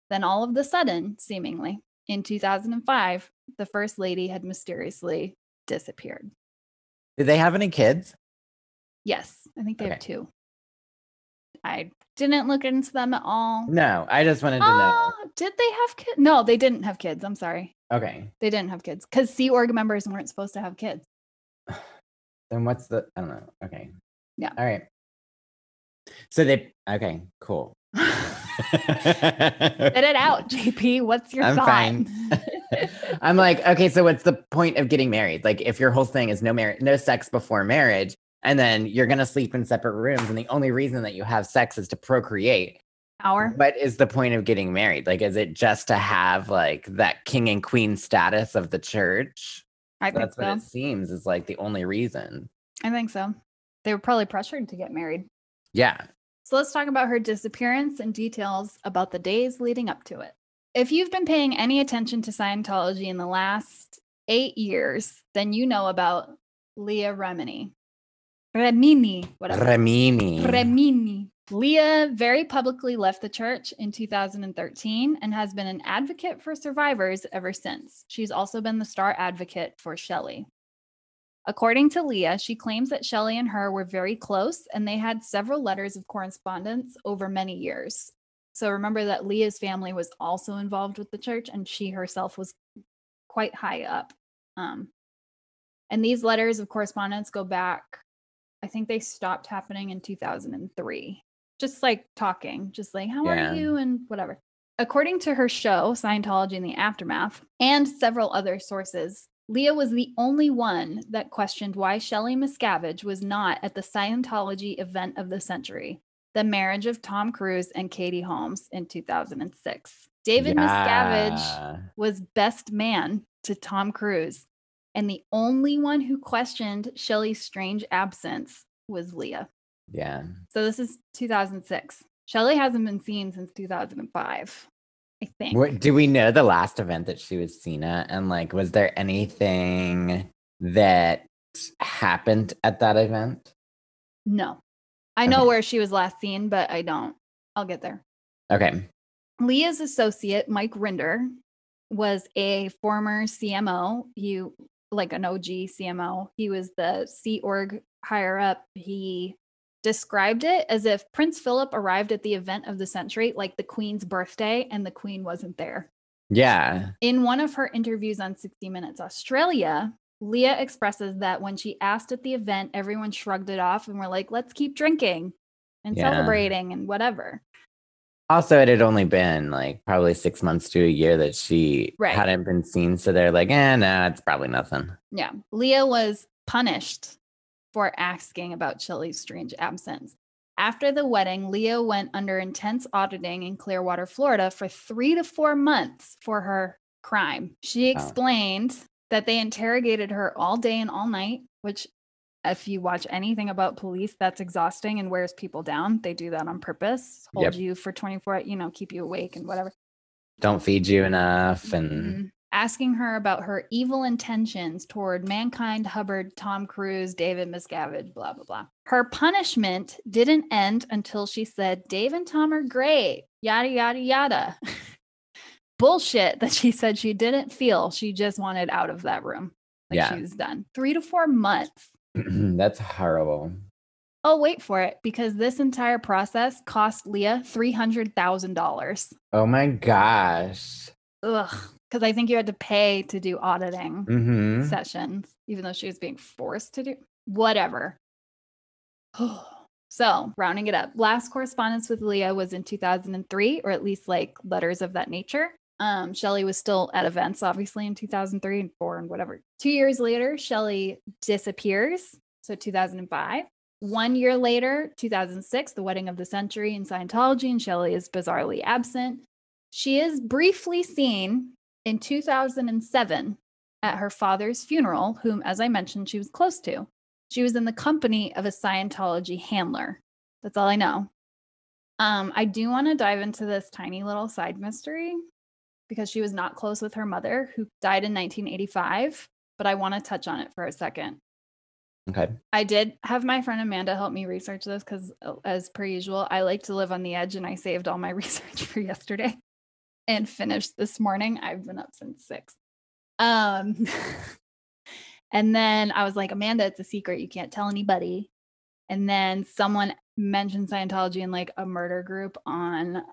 Then, all of the sudden, seemingly, in 2005, the First Lady had mysteriously disappeared. Did they have any kids? Yes, I think they have two. I didn't look into them at all. No, I just wanted to know. Oh, did they have kids? No, they didn't have kids. I'm sorry. Okay. They didn't have kids because Sea Org members weren't supposed to have kids. Then what's the I don't know. Okay. Yeah. All right. So they okay, cool. Get it out, JP. What's your I'm thought? fine. I'm like, okay, so what's the point of getting married? Like if your whole thing is no marriage, no sex before marriage, and then you're gonna sleep in separate rooms, and the only reason that you have sex is to procreate. Hour. What is the point of getting married? Like, is it just to have like that king and queen status of the church? I think That's so. what it seems is like the only reason. I think so. They were probably pressured to get married. Yeah. So let's talk about her disappearance and details about the days leading up to it. If you've been paying any attention to Scientology in the last eight years, then you know about Leah Remini. Remini, whatever. Remini. Remini. Leah very publicly left the church in 2013 and has been an advocate for survivors ever since. She's also been the star advocate for Shelley. According to Leah, she claims that Shelley and her were very close and they had several letters of correspondence over many years. So remember that Leah's family was also involved with the church and she herself was quite high up. Um, and these letters of correspondence go back, I think they stopped happening in 2003. Just like talking, just like, how Yeah. are you? And whatever. According to her show, Scientology in the Aftermath, and several other sources, Leah was the only one that questioned why Shelley Miscavige was not at the Scientology event of the century, the marriage of Tom Cruise and Katie Holmes in 2006. David Miscavige was best man to Tom Cruise, and the only one who questioned Shelley's strange absence was Leah. Yeah. So this is 2006. Shelley hasn't been seen since 2005, I think. What, do we know the last event that she was seen at? And like, was there anything that happened at that event? No. I know Okay. where she was last seen, but I don't. I'll get there. Okay. Leah's associate, Mike Rinder, was a former CMO. He like an OG CMO. He was the Sea Org higher up. He described it as if Prince Philip arrived at the event of the century, like the Queen's birthday, and the Queen wasn't there. Yeah. In one of her interviews on 60 Minutes Australia, Leah expresses that when she asked at the event, everyone shrugged it off and were like, let's keep drinking and Yeah. celebrating and whatever. Also, it had only been like probably six months to a year that she Right. hadn't been seen. So they're like, eh, no, it's probably nothing. Yeah. Leah was punished for asking about Shelley's strange absence. After the wedding, Leah went under intense auditing in Clearwater, Florida for three to four months for her crime. She explained that they interrogated her all day and all night, which, if you watch anything about police, that's exhausting and wears people down. They do that on purpose, hold Yep. you for 24, you know, keep you awake and whatever. Don't feed you enough. And Mhm. asking her about her evil intentions toward mankind, Hubbard, Tom Cruise, David Miscavige, blah, blah, blah. Her punishment didn't end until she said, Dave and Tom are great, yada, yada, yada. Bullshit that she said she didn't feel. She just wanted out of that room. Like Yeah. she was done. Three to four months. that's horrible. Oh, wait for it, because this entire process cost Leah $300,000. Oh my gosh. Ugh. Because I think you had to pay to do auditing. hmm sessions, even though she was being forced to do whatever. so, rounding it up, last correspondence with Leah was in 2003, or at least like letters of that nature. Um, was still at events, obviously, in 2003 and four and whatever. Two years later, Shelley disappears. So, 2005. One year later, 2006, the wedding of the century in Scientology, and Shelley is bizarrely absent. She is briefly seen in 2007 at her father's funeral, whom, as I mentioned, she was close to. She was in the company of a Scientology handler. That's all I know. Um, I do want to dive into this tiny little side mystery because she was not close with her mother, who died in 1985, but I want to touch on it for a second. Okay. I did have my friend Amanda help me research this because, as per usual, I like to live on the edge and I saved all my research for yesterday and finished this morning. I've been up since six. Um, and then I was like, Amanda, it's a secret. You can't tell anybody. And then someone mentioned Scientology in like a murder group on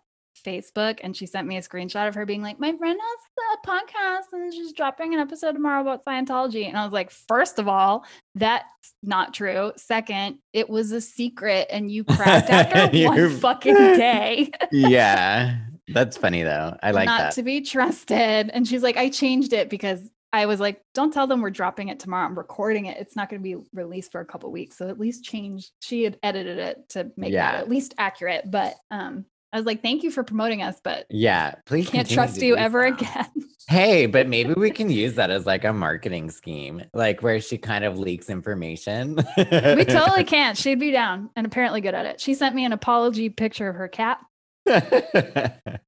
Facebook and she sent me a screenshot of her being like, My friend has a podcast and she's dropping an episode tomorrow about Scientology. And I was like, First of all, that's not true. Second, it was a secret and you cracked after one fucking day. yeah. That's funny though. I like not that. to be trusted. And she's like, I changed it because I was like, don't tell them we're dropping it tomorrow. I'm recording it. It's not going to be released for a couple weeks. So at least change. She had edited it to make Yeah. that at least accurate. But um, I was like, thank you for promoting us, but yeah. Please can't trust you ever again. Hey, but maybe we can use that as like a marketing scheme, like where she kind of leaks information. we totally can't. She'd be down and apparently good at it. She sent me an apology picture of her cat.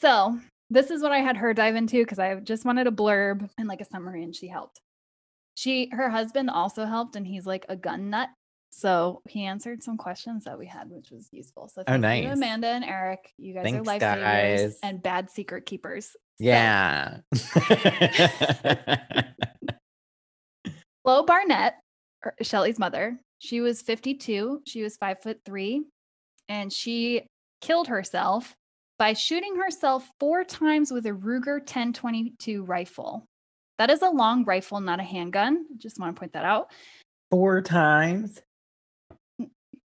So this is what I had her dive into because I just wanted a blurb and like a summary, and she helped. She, her husband also helped, and he's like a gun nut. So he answered some questions that we had, which was useful. So Oh, thank you. Amanda and Eric. You guys Thanks, are lifesavers and bad secret keepers. Yeah. Flo Barnett, er, Shelly's mother, she was 52. She was five foot three, and she killed herself by shooting herself four times with a Ruger 1022 rifle. That is a long rifle, not a handgun. Just want to point that out. Four times.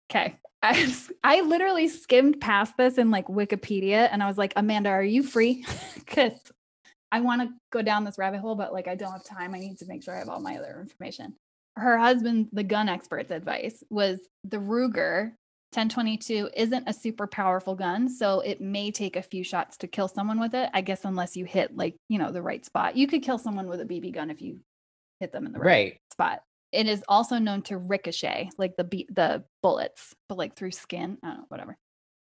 Okay. I, I literally skimmed past this in like Wikipedia and I was like, Amanda, are you free? Because I want to go down this rabbit hole, but like I don't have time. I need to make sure I have all my other information. Her husband, the gun expert's advice was the Ruger 1022 isn't a super powerful gun, so it may take a few shots to kill someone with it. I guess unless you hit like, you know, the right spot. You could kill someone with a BB gun if you hit them in the right Right. spot. It is also known to ricochet, like the the bullets, but like through skin. I don't know, whatever.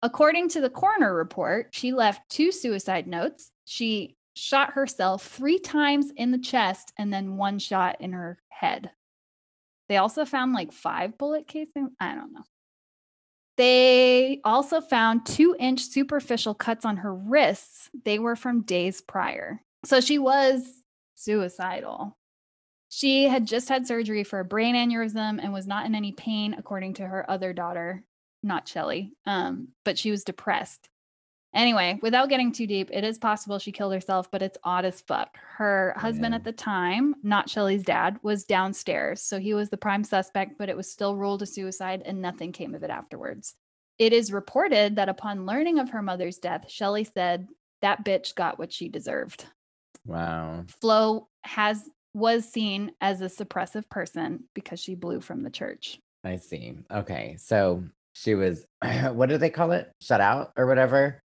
According to the coroner report, she left two suicide notes. She shot herself three times in the chest and then one shot in her head. They also found like five bullet casings. I don't know. They also found two inch superficial cuts on her wrists. They were from days prior. So she was suicidal. She had just had surgery for a brain aneurysm and was not in any pain, according to her other daughter, not Shelly. Um, but she was depressed. Anyway, without getting too deep, it is possible she killed herself, but it's odd as fuck. Her husband Yeah. at the time, not Shelly's dad, was downstairs. So he was the prime suspect, but it was still ruled a suicide and nothing came of it afterwards. It is reported that upon learning of her mother's death, Shelly said, That bitch got what she deserved. Wow. Flo has was seen as a suppressive person because she blew from the church. I see. Okay. So she was, what do they call it? Shut out or whatever?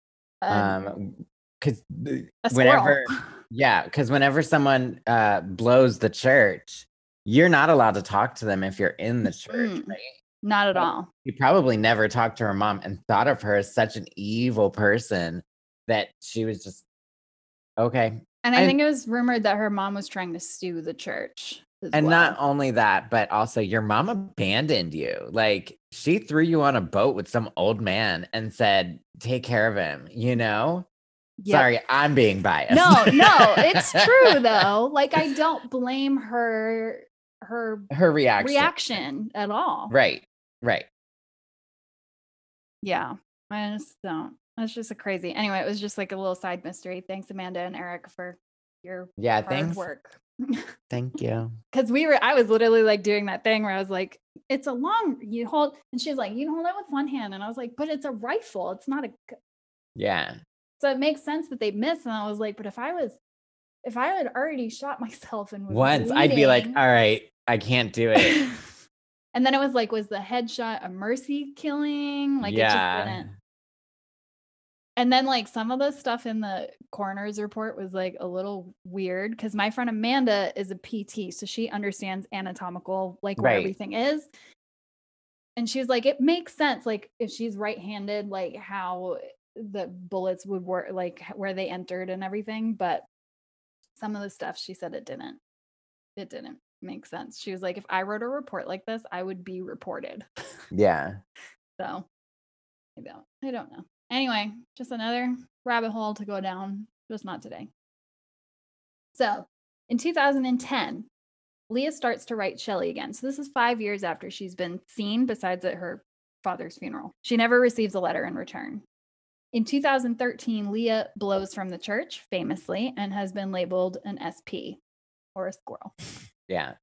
Um, Um, because a whenever, yeah, because whenever someone uh blows the church, you're not allowed to talk to them if you're in the church, Mm. right? Not at all. He probably never talked to her mom and thought of her as such an evil person that she was just okay. And I and- think it was rumored that her mom was trying to sue the church. And well. not only that, but also your mom abandoned you. Like she threw you on a boat with some old man and said, "Take care of him." You know. Yep. Sorry, I'm being biased. No, no, it's true though. Like I don't blame her her Her reaction. reaction at all. Right. Right. Yeah. I just don't. That's just a crazy. Anyway, it was just like a little side mystery. Thanks, Amanda and Eric, for your Yeah. hard Thanks. work. Thank you. Because we were, I was literally like doing that thing where I was like, it's a long, you hold, and she's like, you hold it with one hand. And I was like, but it's a rifle. It's not a, gu-" Yeah. so it makes sense that they miss. And I was like, but if I was, if I had already shot myself and was Once I'd be like, all right, I can't do it. and then it was like, was the headshot a mercy killing? Like it just yeah. didn't. And then like some of the stuff in the coroner's report was like a little weird because my friend Amanda is a PT, so she understands anatomical like where Right. everything is. And she's like, it makes sense, like if she's right-handed, like how the bullets would work, like where they entered and everything. But some of the stuff she said it didn't. It didn't make sense. She was like, if I wrote a report like this, I would be reported. Yeah. So I don't I don't know. Anyway, just another rabbit hole to go down, just not today. So in 2010, Leah starts to write Shelley again. So this is five years after she's been seen, besides at her father's funeral. She never receives a letter in return. In 2013, Leah blows from the church, famously, and has been labeled an SP or a squirrel. Yeah.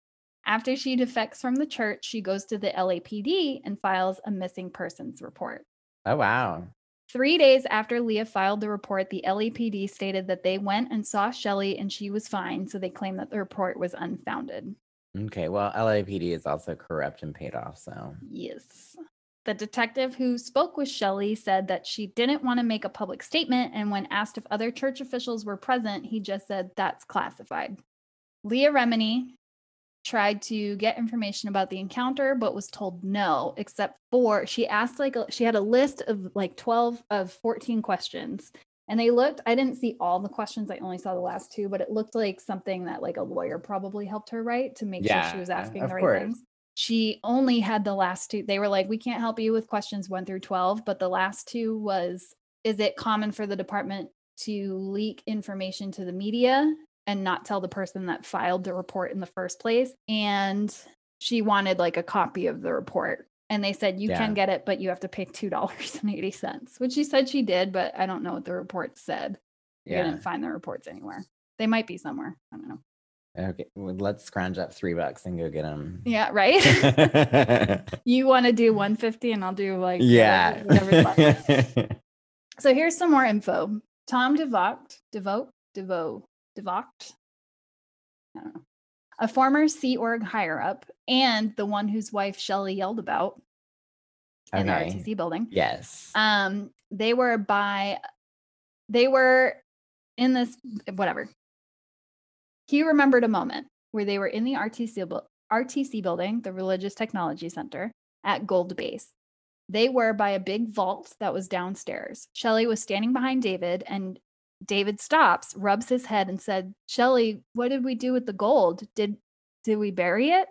After she defects from the church, she goes to the LAPD and files a missing persons report. Oh wow. Three days after Leah filed the report, the LAPD stated that they went and saw Shelley and she was fine, so they claimed that the report was unfounded. Okay. Well, LAPD is also corrupt and paid off. So Yes. The detective who spoke with Shelley said that she didn't want to make a public statement, and when asked if other church officials were present, he just said that's classified. Leah Remini tried to get information about the encounter, but was told no, except for she asked like she had a list of like 12 of 14 questions. And they looked, I didn't see all the questions, I only saw the last two, but it looked like something that like a lawyer probably helped her write to make sure she was asking the right course. things she only had the last two. They were like, we can't help you with questions one through 12, but the last two was Is it common for the department to leak information to the media and not tell the person that filed the report in the first place? And she wanted like a copy of the report. And they said, You Yeah. can get it, but you have to pay $2.80, which she said she did, but I don't know what the report said. Yeah. I didn't find the reports anywhere. They might be somewhere. I don't know. Okay. Well, let's scrounge up three bucks and go get them. Yeah, right. you want to do 150 and I'll do like yeah. whatever- so here's some more info. Tom DeVocht, DeVote, DeVoe, DeVocht, I don't know, a former Sea Org higher up and the one whose wife Shelley yelled about in Okay. the RTC building. yes. Um, they were by, they were in this whatever. He remembered a moment where they were in the RTC bu- RTC building, the Religious Technology Center, at Gold Base. They were by a big vault that was downstairs. Shelley was standing behind David, and David stops, rubs his head, and said, Shelly, what did we do with the gold? Did did we bury it?"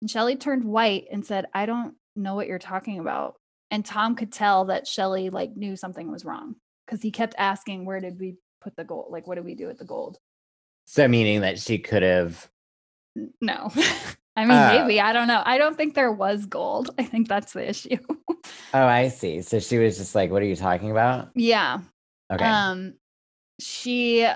And Shelly turned white and said, "I don't know what you're talking about." And Tom could tell that Shelly like knew something was wrong because he kept asking, "Where did we put the gold? Like, what did we do with the gold?" so meaning that she could have. No. I mean, Uh. maybe. I don't know. I don't think there was gold. I think that's the issue. Oh, I see. So she was just like, "What are you talking about?" yeah. Okay. Um, she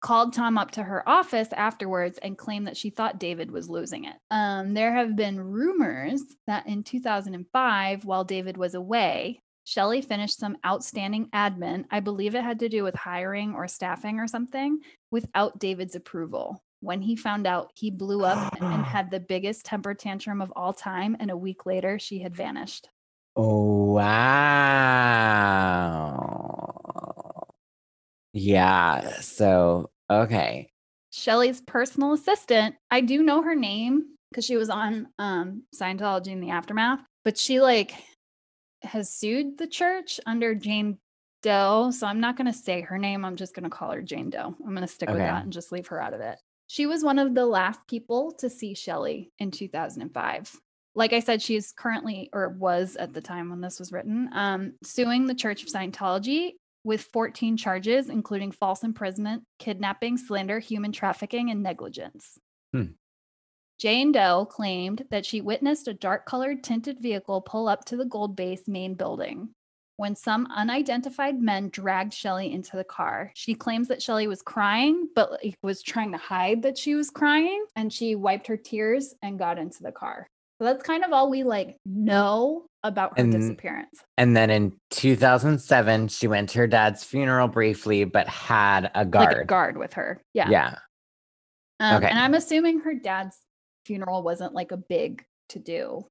called Tom up to her office afterwards and claimed that she thought David was losing it. Um, there have been rumors that in 2005, while David was away, Shelley finished some outstanding admin. I believe it had to do with hiring or staffing or something without David's approval. When he found out, he blew up and had the biggest temper tantrum of all time. And a week later, she had vanished. Oh, wow. Yeah. So okay. Shelley's personal assistant. I do know her name because she was on um, Scientology in the aftermath, but she like has sued the church under Jane Doe. So I'm not going to say her name. I'm just going to call her Jane Doe. I'm going to stick with that and just leave her out of it. She was one of the last people to see Shelley in 2005. Like I said, she is currently, or was at the time when this was written, um, suing the Church of Scientology with 14 charges, including false imprisonment, kidnapping, slander, human trafficking, and negligence. Hmm. Jane Doe claimed that she witnessed a dark colored tinted vehicle pull up to the Gold Base main building when some unidentified men dragged Shelley into the car. She claims that Shelley was crying, but like, was trying to hide that she was crying, and she wiped her tears and got into the car. So that's kind of all we like know about her And- disappearance. And then in 2007, she went to her dad's funeral briefly, but had a guard. Like a guard with her. Yeah. Yeah. Um, Okay. And I'm assuming her dad's funeral wasn't like a big to do.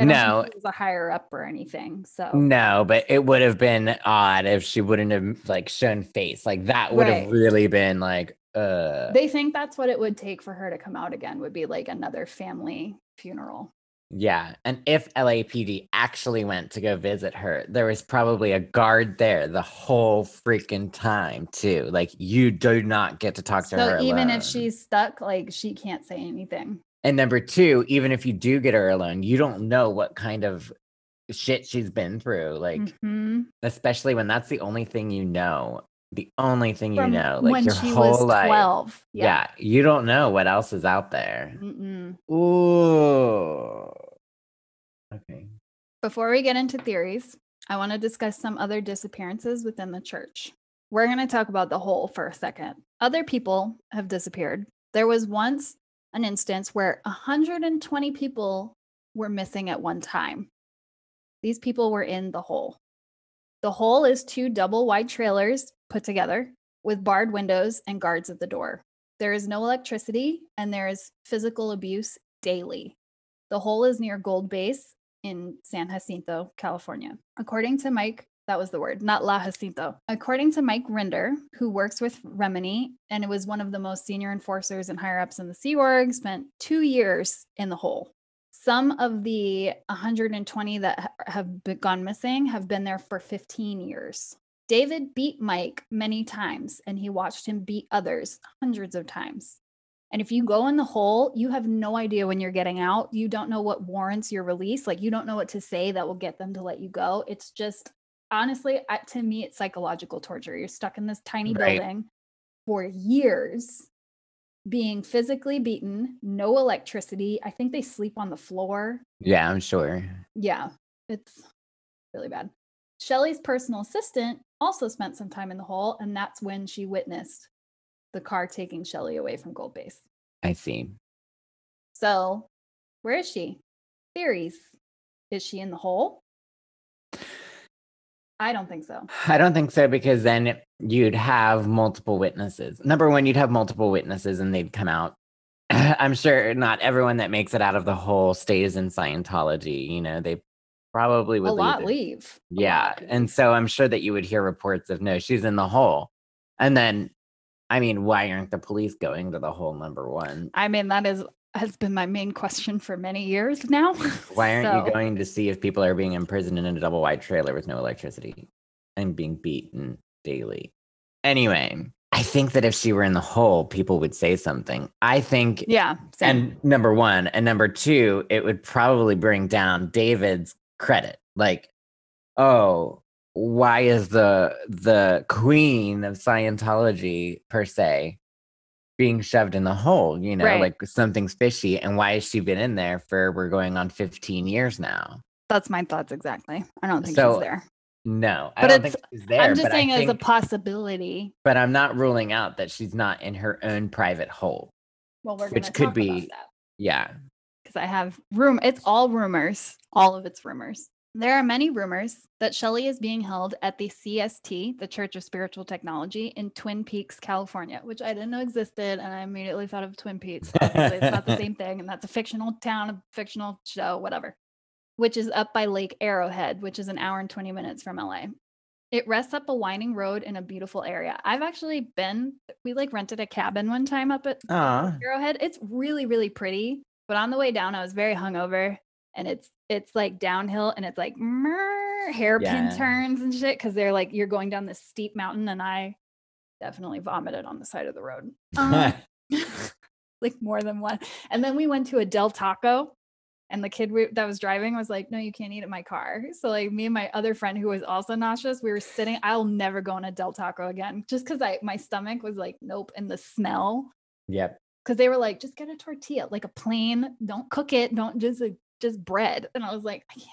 No. it was a higher up or anything. So No, but it would have been odd if she wouldn't have like shown face. Like that would have really been like uh they think that's what it would take for her to come out again would be like another family funeral. Yeah. And if LAPD actually went to go visit her, there was probably a guard there the whole freaking time too. Like you do not get to talk to So her. So, even alone. if she's stuck, like she can't say anything. And number two, even if you do get her alone, you don't know what kind of shit she's been through. Like, Mhm. especially when that's the only thing you know. The only thing you know, like when your she whole was life. 12. Yeah. you don't know what else is out there. Mm-mm. Ooh. Okay. Before we get into theories, I want to discuss some other disappearances within the church. We're going to talk about the whole for a second. Other people have disappeared. There was once an instance where 120 people were missing at one time. These people were in the hole. The hole is two double wide trailers put together with barred windows and guards at the door. There is no electricity and there is physical abuse daily. The hole is near Gold Base in San Jacinto, California. According to Mike, that was the word, not La Jacinto. According to Mike Rinder, who works with Remini and it was one of the most senior enforcers and higher ups in the Sea Org, spent two years in the hole. Some of the 120 that have gone missing have been there for 15 years. David beat Mike many times and he watched him beat others hundreds of times. And if you go in the hole, you have no idea when you're getting out. You don't know what warrants your release. Like you don't know what to say that will get them to let you go. It's just honestly, I, to me, it's psychological torture. You're stuck in this tiny Right. building for years, being physically beaten, no electricity. I think they sleep on the floor. Yeah, I'm sure. Yeah, it's really bad. Shelly's personal assistant also spent some time in the hole, and that's when she witnessed the car taking Shelly away from Gold Base. I see. So, where is she? Theories. Is she in the hole? I don't think so. I don't think so because then you'd have multiple witnesses. Number one, you'd have multiple witnesses and they'd come out. I'm sure not everyone that makes it out of the hole stays in Scientology. You know, they probably would a lot leave. leave. Yeah. lot And so I'm sure that you would hear reports of no, she's in the hole. And then, I mean, why aren't the police going to the hole? Number one. I mean, that is has been my main question for many years now. Why aren't So- you going to see if people are being imprisoned in a double wide trailer with no electricity and being beaten daily? Anyway, I think that if she were in the hole, people would say something. I think, Yeah. Same. and number one, and number two, it would probably bring down David's credit. Like, oh, why is the the queen of Scientology per se being shoved in the hole? You know, Right. like something's fishy, and why has she been in there for we're going on 15 years now? That's my thoughts exactly. I don't think So, she's there. No, I But don't it's- think she's there. I'm just saying I as a possibility. but I'm not ruling out that she's not in her own private hole. Well, we're Which could be-. Yeah. because I have room. It's all rumors. All of it's rumors. There are many rumors that Shelley is being held at the CST, the Church of Spiritual Technology, in Twin Peaks, California, which I didn't know existed, and I immediately thought of Twin Peaks. Obviously, it's not the same thing, and that's a fictional town, a fictional show, whatever. Which is up by Lake Arrowhead, which is an hour and twenty minutes from LA. It rests up a winding road in a beautiful area. I've actually been. We like rented a cabin one time up at Aw. Arrowhead. It's really, really pretty. But on the way down, I was very hungover, and it's it's like downhill, and it's like mer, hairpin Yeah. turns and shit because they're like you're going down this steep mountain, and I definitely vomited on the side of the road, Um, like more than one. And then we went to a Del Taco, and the kid we, that was driving was like, "No, you can't eat in my car." So like me and my other friend who was also nauseous, we were sitting. I'll never go on a Del Taco again, just because I my stomach was like, nope, and the smell yep. because they were like, just get a tortilla, like a plain, don't cook it, don't just like, just bread. And I was like, I can't.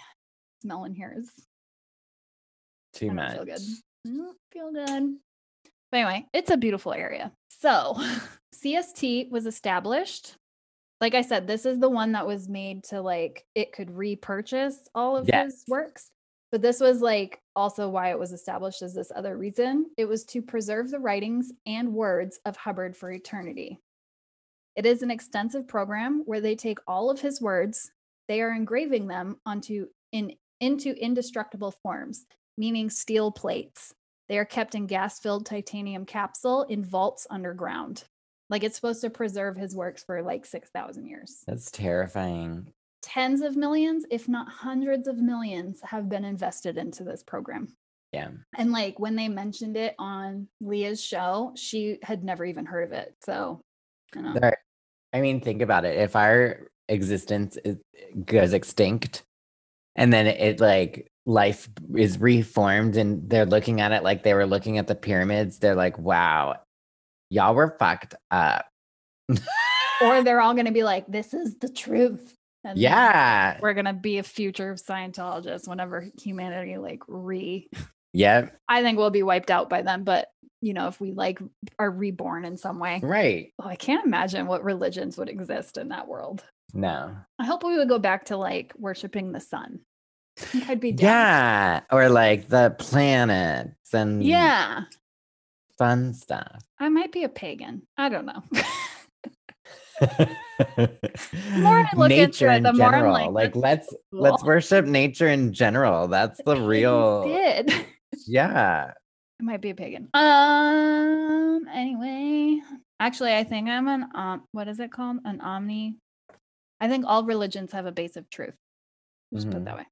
Smell in here is Too much. feel good. I don't feel good. But anyway, it's a beautiful area. So CST was established. Like I said, this is the one that was made to like it could repurchase all of Yes. his works. But this was like also why it was established as this other reason. It was to preserve the writings and words of Hubbard for eternity. It is an extensive program where they take all of his words they are engraving them onto in into indestructible forms, meaning steel plates. They are kept in gas-filled titanium capsule in vaults underground. Like it's supposed to preserve his works for like 6,000 years. That's terrifying. Tens of millions, if not hundreds of millions, have been invested into this program. Yeah. And like when they mentioned it on Leah's show, she had never even heard of it. So, I know. I mean, think about it. If our existence is, goes extinct and then it like life is reformed and they're looking at it like they were looking at the pyramids, they're like, wow, y'all were fucked up. or they're all going to be like, this is the truth. And yeah. We're going to be a future of Scientologists whenever humanity like re. yeah I think we'll be wiped out by them But, you know, if we like are reborn in some way, Right. oh, I can't imagine what religions would exist in that world. No. I hope we would go back to like worshiping the sun. I'd be down. Yeah. Or like the planets and Yeah. fun stuff. I might be a pagan. I don't know. more I look into it, the more I'm like, Like, let's let's worship nature in general. That's the real Did. yeah. I might be a pagan. Um. Anyway, actually, I think I'm an um. What is it called? An omni. I think all religions have a base of truth. Just put it Mhm. that way.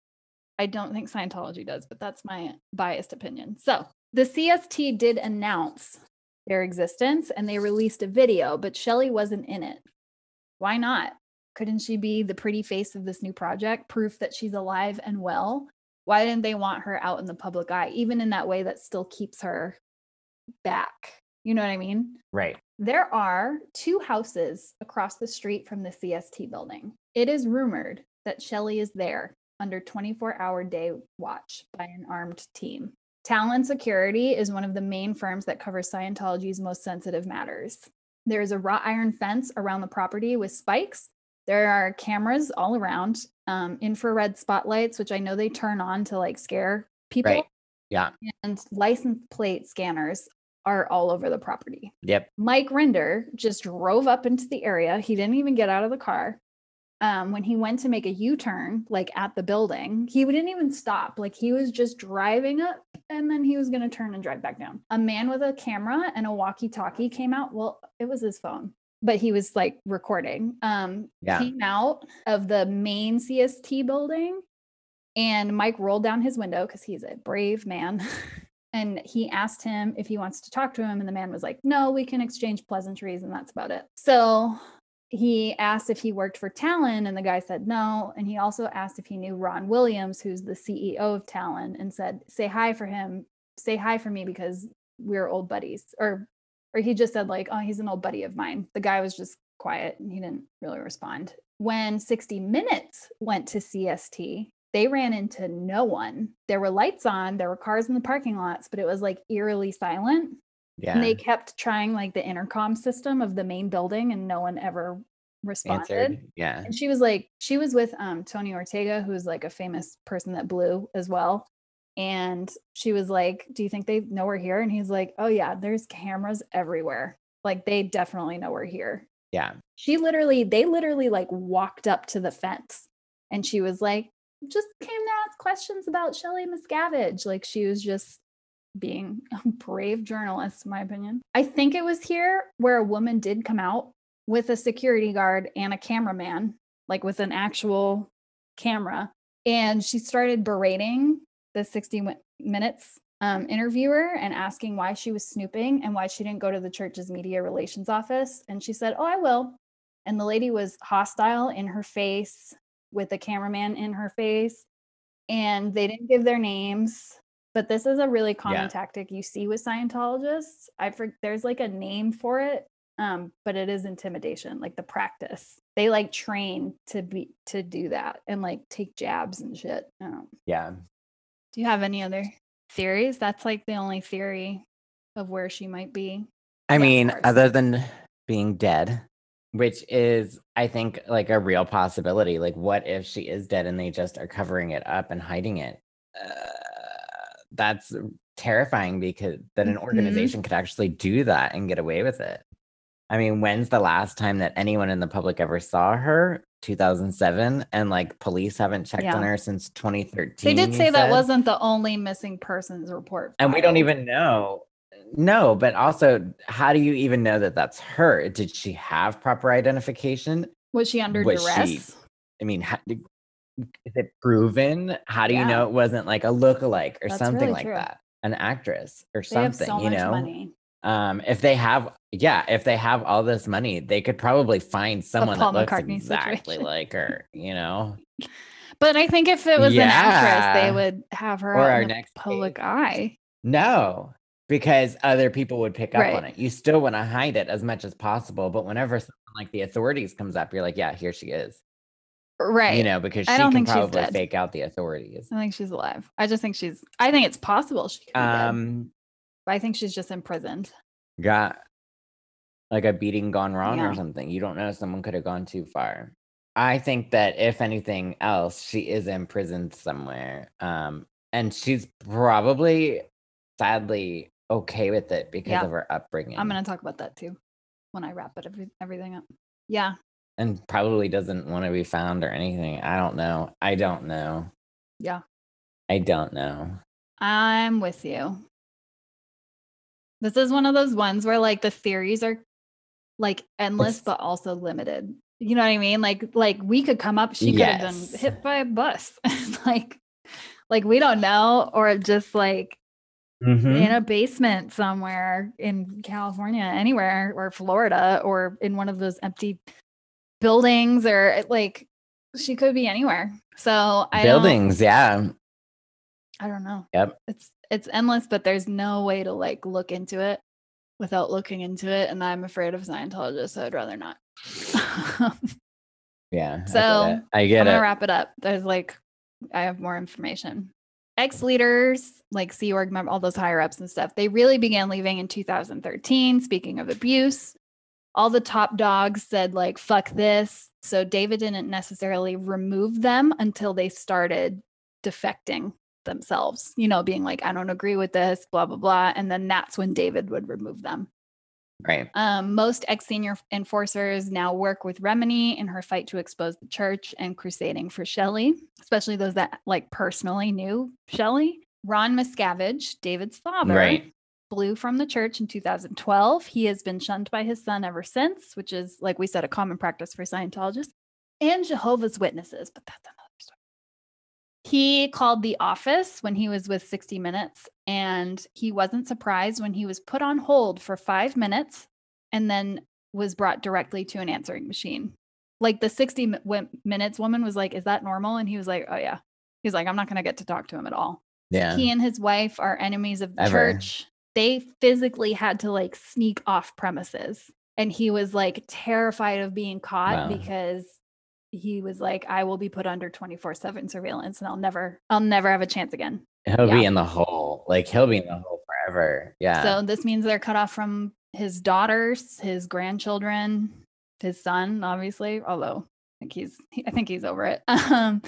I don't think Scientology does, but that's my biased opinion. So the CST did announce their existence and they released a video, but Shelley wasn't in it. Why not? Couldn't she be the pretty face of this new project? Proof that she's alive and well. Why didn't they want her out in the public eye, even in that way that still keeps her back? You know what I mean? Right. There are two houses across the street from the CST building. It is rumored that Shelley is there under 24 hour day watch by an armed team. Talon Security is one of the main firms that covers Scientology's most sensitive matters. There is a wrought iron fence around the property with spikes. There are cameras all around, um, infrared spotlights, which I know they turn on to like scare people, Right. Yeah. and license plate scanners are all over the property. Yep. Mike Rinder just drove up into the area. He didn't even get out of the car. Um, when he went to make a U turn, like at the building, he didn't even stop. Like he was just driving up and then he was going to turn and drive back down. A man with a camera and a walkie talkie came out. Well, it was his phone, but he was like recording. Um, Yeah. Came out of the main CST building and Mike rolled down his window because he's a brave man. and he asked him if he wants to talk to him. And the man was like, no, we can exchange pleasantries. And that's about it. So he asked if he worked for Talon. And the guy said no. And he also asked if he knew Ron Williams, who's the CEO of Talon, and said, say hi for him. Say hi for me because we're old buddies. Or or he just said like, oh, he's an old buddy of mine. The guy was just quiet and he didn't really respond. When 60 Minutes went to CST, they ran into no one. There were lights on, there were cars in the parking lots, but it was like eerily silent. Yeah. And they kept trying like the intercom system of the main building and no one ever responded. answered. Yeah. And she was like, she was with um Tony Ortega, who's like a famous person that blew as well. And she was like, Do you think they know we're here? And he's like, Oh yeah, there's cameras everywhere. Like they definitely know we're here. Yeah. She literally, they literally like walked up to the fence and she was like, just came to ask questions about Shelley Miscavige. Like she was just being a brave journalist, in my opinion. I think it was here where a woman did come out with a security guard and a cameraman, like with an actual camera. And she started berating the 60 Minutes um, interviewer and asking why she was snooping and why she didn't go to the church's media relations office. And she said, Oh, I will. And the lady was hostile in her face with the cameraman in her face. And they didn't give their names. But this is a really common Yeah. tactic you see with Scientologists. I for, there's like a name for it, um, but it is intimidation, like the practice. They like train to be to do that and like take jabs and shit. Um, Yeah. do you have any other theories? That's like the only theory of where she might be. I mean, other than being dead, which is, I think, like a real possibility. Like, what if she is dead and they just are covering it up and hiding it? Uh, that's terrifying because that an Mhm. organization could actually do that and get away with it. I mean, when's the last time that anyone in the public ever saw her? 2007 and like police haven't checked Yeah. on her since 2013 They did say that wasn't the only missing persons report. and we don't even know no but also how do you even know that that's her did she have proper identification was she under was she- duress? i mean how, is it proven how do you know it wasn't like a lookalike or That's something really like true. that an actress or They have something so you much know money. um if they have yeah if they have all this money they could probably find someone that looks McCartney exactly situation. like her you know But I think if it was an actress, they would have her Or our next public case. eye. No, because other people would pick up on it. You still want to hide it as much as possible, but whenever someone like the authorities comes up, you're like, yeah, here she is. Right. You know, because I don't can think she's probably dead. fake out the authorities. I think she's alive. I just think she's. I think it's possible she could be dead. Um, But I think she's just imprisoned. got like a beating gone wrong Yeah. or something. You don't know. Someone could have gone too far. I think that if anything else, she is imprisoned somewhere. Um, and she's probably sadly okay with it because Yeah. of her upbringing. I'm gonna talk about that too when I wrap it every, everything up. Yeah. and probably doesn't want to be found or anything. I don't know. I don't know. Yeah. I don't know. I'm with you. This is one of those ones where like the theories are like endless It's- but also limited. You know what I mean? Like like we could come up she could have been hit by a bus. like like we don't know or just like Mhm. in a basement somewhere in California, anywhere, or Florida, or in one of those empty buildings, or like she could be anywhere. So I Buildings, yeah. I don't know. Yep. It's it's endless, but there's no way to like look into it without looking into it, and I'm afraid of Scientologists, so I'd rather not. Yeah. So, I get it. I get gonna it. wrap it up. There's like I have more information. Ex leaders like Sea Org all those higher ups and stuff, they really began leaving in 2013. Speaking of abuse, all the top dogs said like "fuck this," so David didn't necessarily remove them until they started defecting themselves. You know, being like, "I don't agree with this," blah blah blah, and then that's when David would remove them. Right. Um, most ex senior enforcers now work with Remini in her fight to expose the church and crusading for Shelley, especially those that like personally knew Shelley. Ron Miscavige, David's father, Right. blew from the church in 2012. He has been shunned by his son ever since, which is, like we said, a common practice for Scientologists and Jehovah's Witnesses, but that's. He called the office when he was with 60 Minutes, and he wasn't surprised when he was put on hold for five minutes and then was brought directly to an answering machine. Like the 60 mi- wi- Minutes woman was like, Is that normal? And he was like, Oh, yeah. He's like, I'm not going to get to talk to him at all Yeah. he and his wife are enemies of the Ever. church. They physically had to like sneak off premises. And he was like terrified of being caught Wow. because he was like, I will be put under 24 7 surveillance and I'll never, I'll never have a chance again. he'll yeah. be in the hole. Like he'll be in the hole forever. Yeah. So this means they're cut off from his daughters, his grandchildren, his son, obviously, although I think he's I think he's over it. Um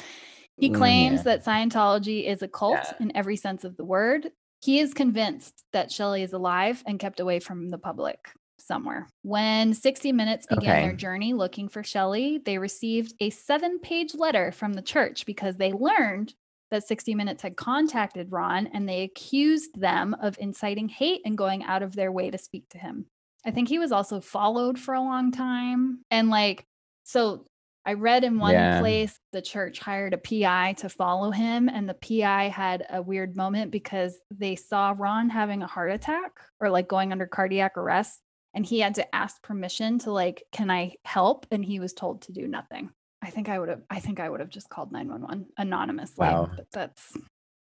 he Mm, claims yeah. that Scientology is a cult Yeah. in every sense of the word. He is convinced that Shelley is alive and kept away from the public somewhere. When 60 Minutes began their journey looking for Shelley, they received a seven page letter from the church because they learned that 60 Minutes had contacted Ron and they accused them of inciting hate and going out of their way to speak to him. I think he was also followed for a long time. And like, so I read in one Yeah. place the church hired a PI to follow him, and the PI had a weird moment because they saw Ron having a heart attack or like going under cardiac arrest. And he had to ask permission to like, can I help? And he was told to do nothing. I think I would have, I think I would have just called 911 anonymously. Wow. But that's,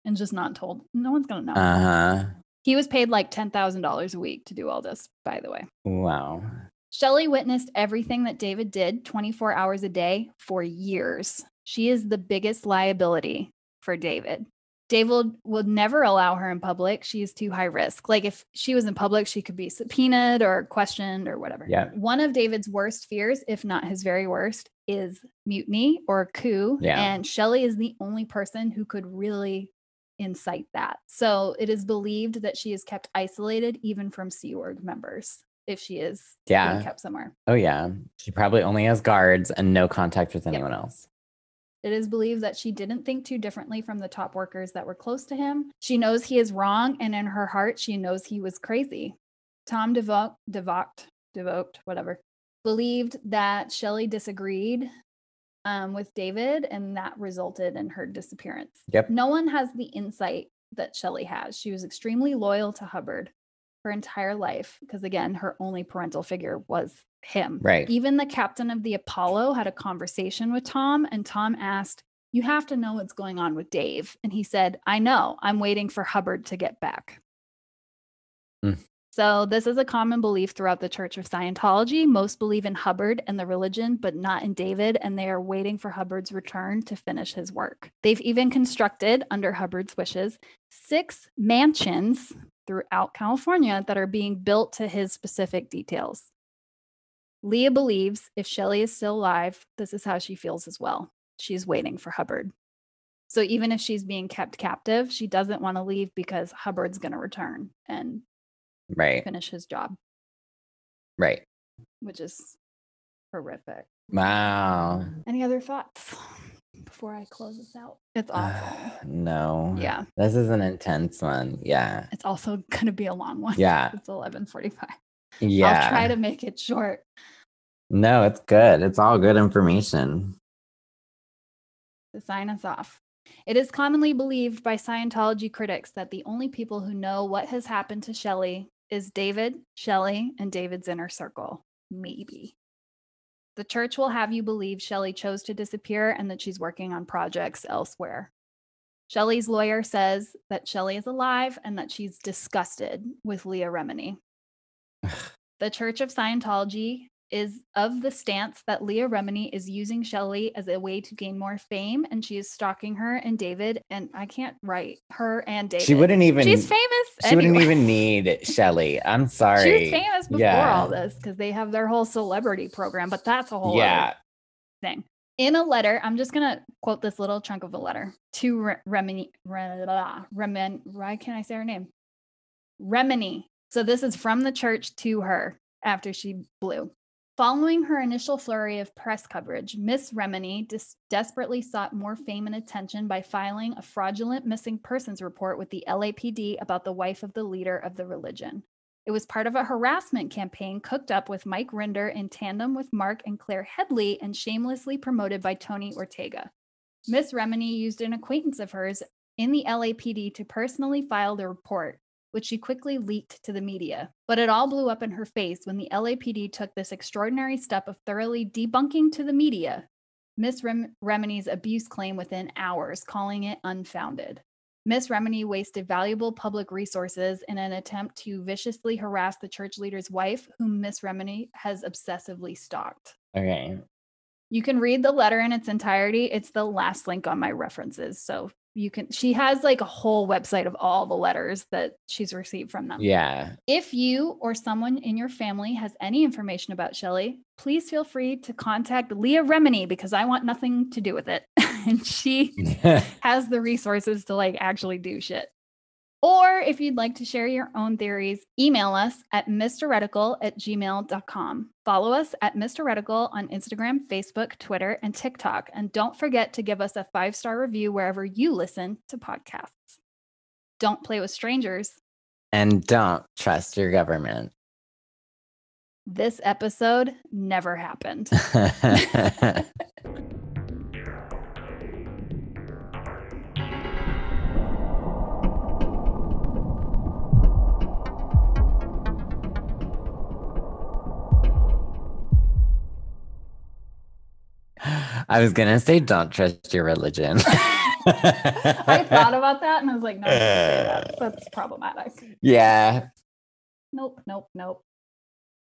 and just not told. No one's going to know. Uh huh. He was paid like $10,000 a week to do all this, by the way. Wow. Shelley witnessed everything that David did 24 hours a day for years. She is the biggest liability for David. David would never allow her in public. She is too high risk. Like if she was in public, she could be subpoenaed or questioned or whatever. Yeah. One of David's worst fears, if not his very worst, is mutiny or coup. Yeah. And Shelley is the only person who could really incite that. So it is believed that she is kept isolated even from Sea Org members. if she is Yeah. being kept somewhere. Oh yeah. She probably only has guards and no contact with Yep. anyone else. It is believed that she didn't think too differently from the top workers that were close to him. She knows he is wrong, and in her heart, she knows he was crazy. Tom DeVoe, DeVocht, DeVocht, whatever, believed that Shelley disagreed um, with David, and that resulted in her disappearance. Yep. No one has the insight that Shelley has. She was extremely loyal to Hubbard her entire life because, again, her only parental figure was him. Right. Even the captain of the Apollo had a conversation with Tom, and Tom asked, You have to know what's going on with Dave. And he said, I know. I'm waiting for Hubbard to get back. Mm. So, this is a common belief throughout the Church of Scientology. Most believe in Hubbard and the religion, but not in David, and they are waiting for Hubbard's return to finish his work. They've even constructed, under Hubbard's wishes, six mansions throughout California that are being built to his specific details. Leah believes if Shelley is still alive, this is how she feels as well. She's waiting for Hubbard. So even if she's being kept captive, she doesn't want to leave because Hubbard's going to return and Right. finish his job, Right. which is horrific. Wow. Any other thoughts before I close this out? It's awful. no. yeah, This is an intense one. Yeah. it's also going to be a long one. Yeah. It's 11:45. Yeah. I'll try to make it short. No, it's good. It's all good information. to sign us off. It is commonly believed by Scientology critics that the only people who know what has happened to Shelley is David, Shelley, and David's inner circle. Maybe. The church will have you believe Shelley chose to disappear and that she's working on projects elsewhere. Shelley's lawyer says that Shelley is alive and that she's disgusted with Leah Remini. the Church of Scientology is of the stance that Leah Remini is using Shelley as a way to gain more fame and she is stalking her and David. And I can't write her and David. She wouldn't even She's famous. she wouldn't even need Shelly. I'm She sorry. was famous before Yeah. all this because they have their whole celebrity program, but that's a whole Yeah. thing. In a letter, I'm just gonna quote this little chunk of a letter to Re- Remini. Re- Remen, why can't I say her name? Remini. So this is from the church to her after she blew. Following her initial flurry of press coverage, Miss Remini desperately sought more fame and attention by filing a fraudulent missing persons report with the LAPD about the wife of the leader of the religion. It was part of a harassment campaign cooked up with Mike Rinder in tandem with Mark and Claire Headley and shamelessly promoted by Tony Ortega. Miss Remini used an acquaintance of hers in the LAPD to personally file the report, which she quickly leaked to the media. But it all blew up in her face when the LAPD took this extraordinary step of thoroughly debunking to the media Miss Rem- Remini's abuse claim within hours, calling it unfounded. Miss Remini wasted valuable public resources in an attempt to viciously harass the church leader's wife, whom Miss Remini has obsessively stalked. Okay. You can read the letter in its entirety. It's the last link on my references. So you can, she has like a whole website of all the letters that she's received from them. Yeah. If you or someone in your family has any information about Shelley, please feel free to contact Leah Remini because I want nothing to do with it. and she has the resources to like actually do shit. Or if you'd like to share your own theories, email us at mrreticle at gmail.com. Follow us at Mr. Reticle on Instagram, Facebook, Twitter, and TikTok. And don't forget to give us a five star review wherever you listen to podcasts. Don't play with strangers. and don't trust your government. This episode never happened. I was gonna say don't trust your religion. I thought about that and I was like, no, I can't say that. that's problematic. yeah. Nope, nope, nope.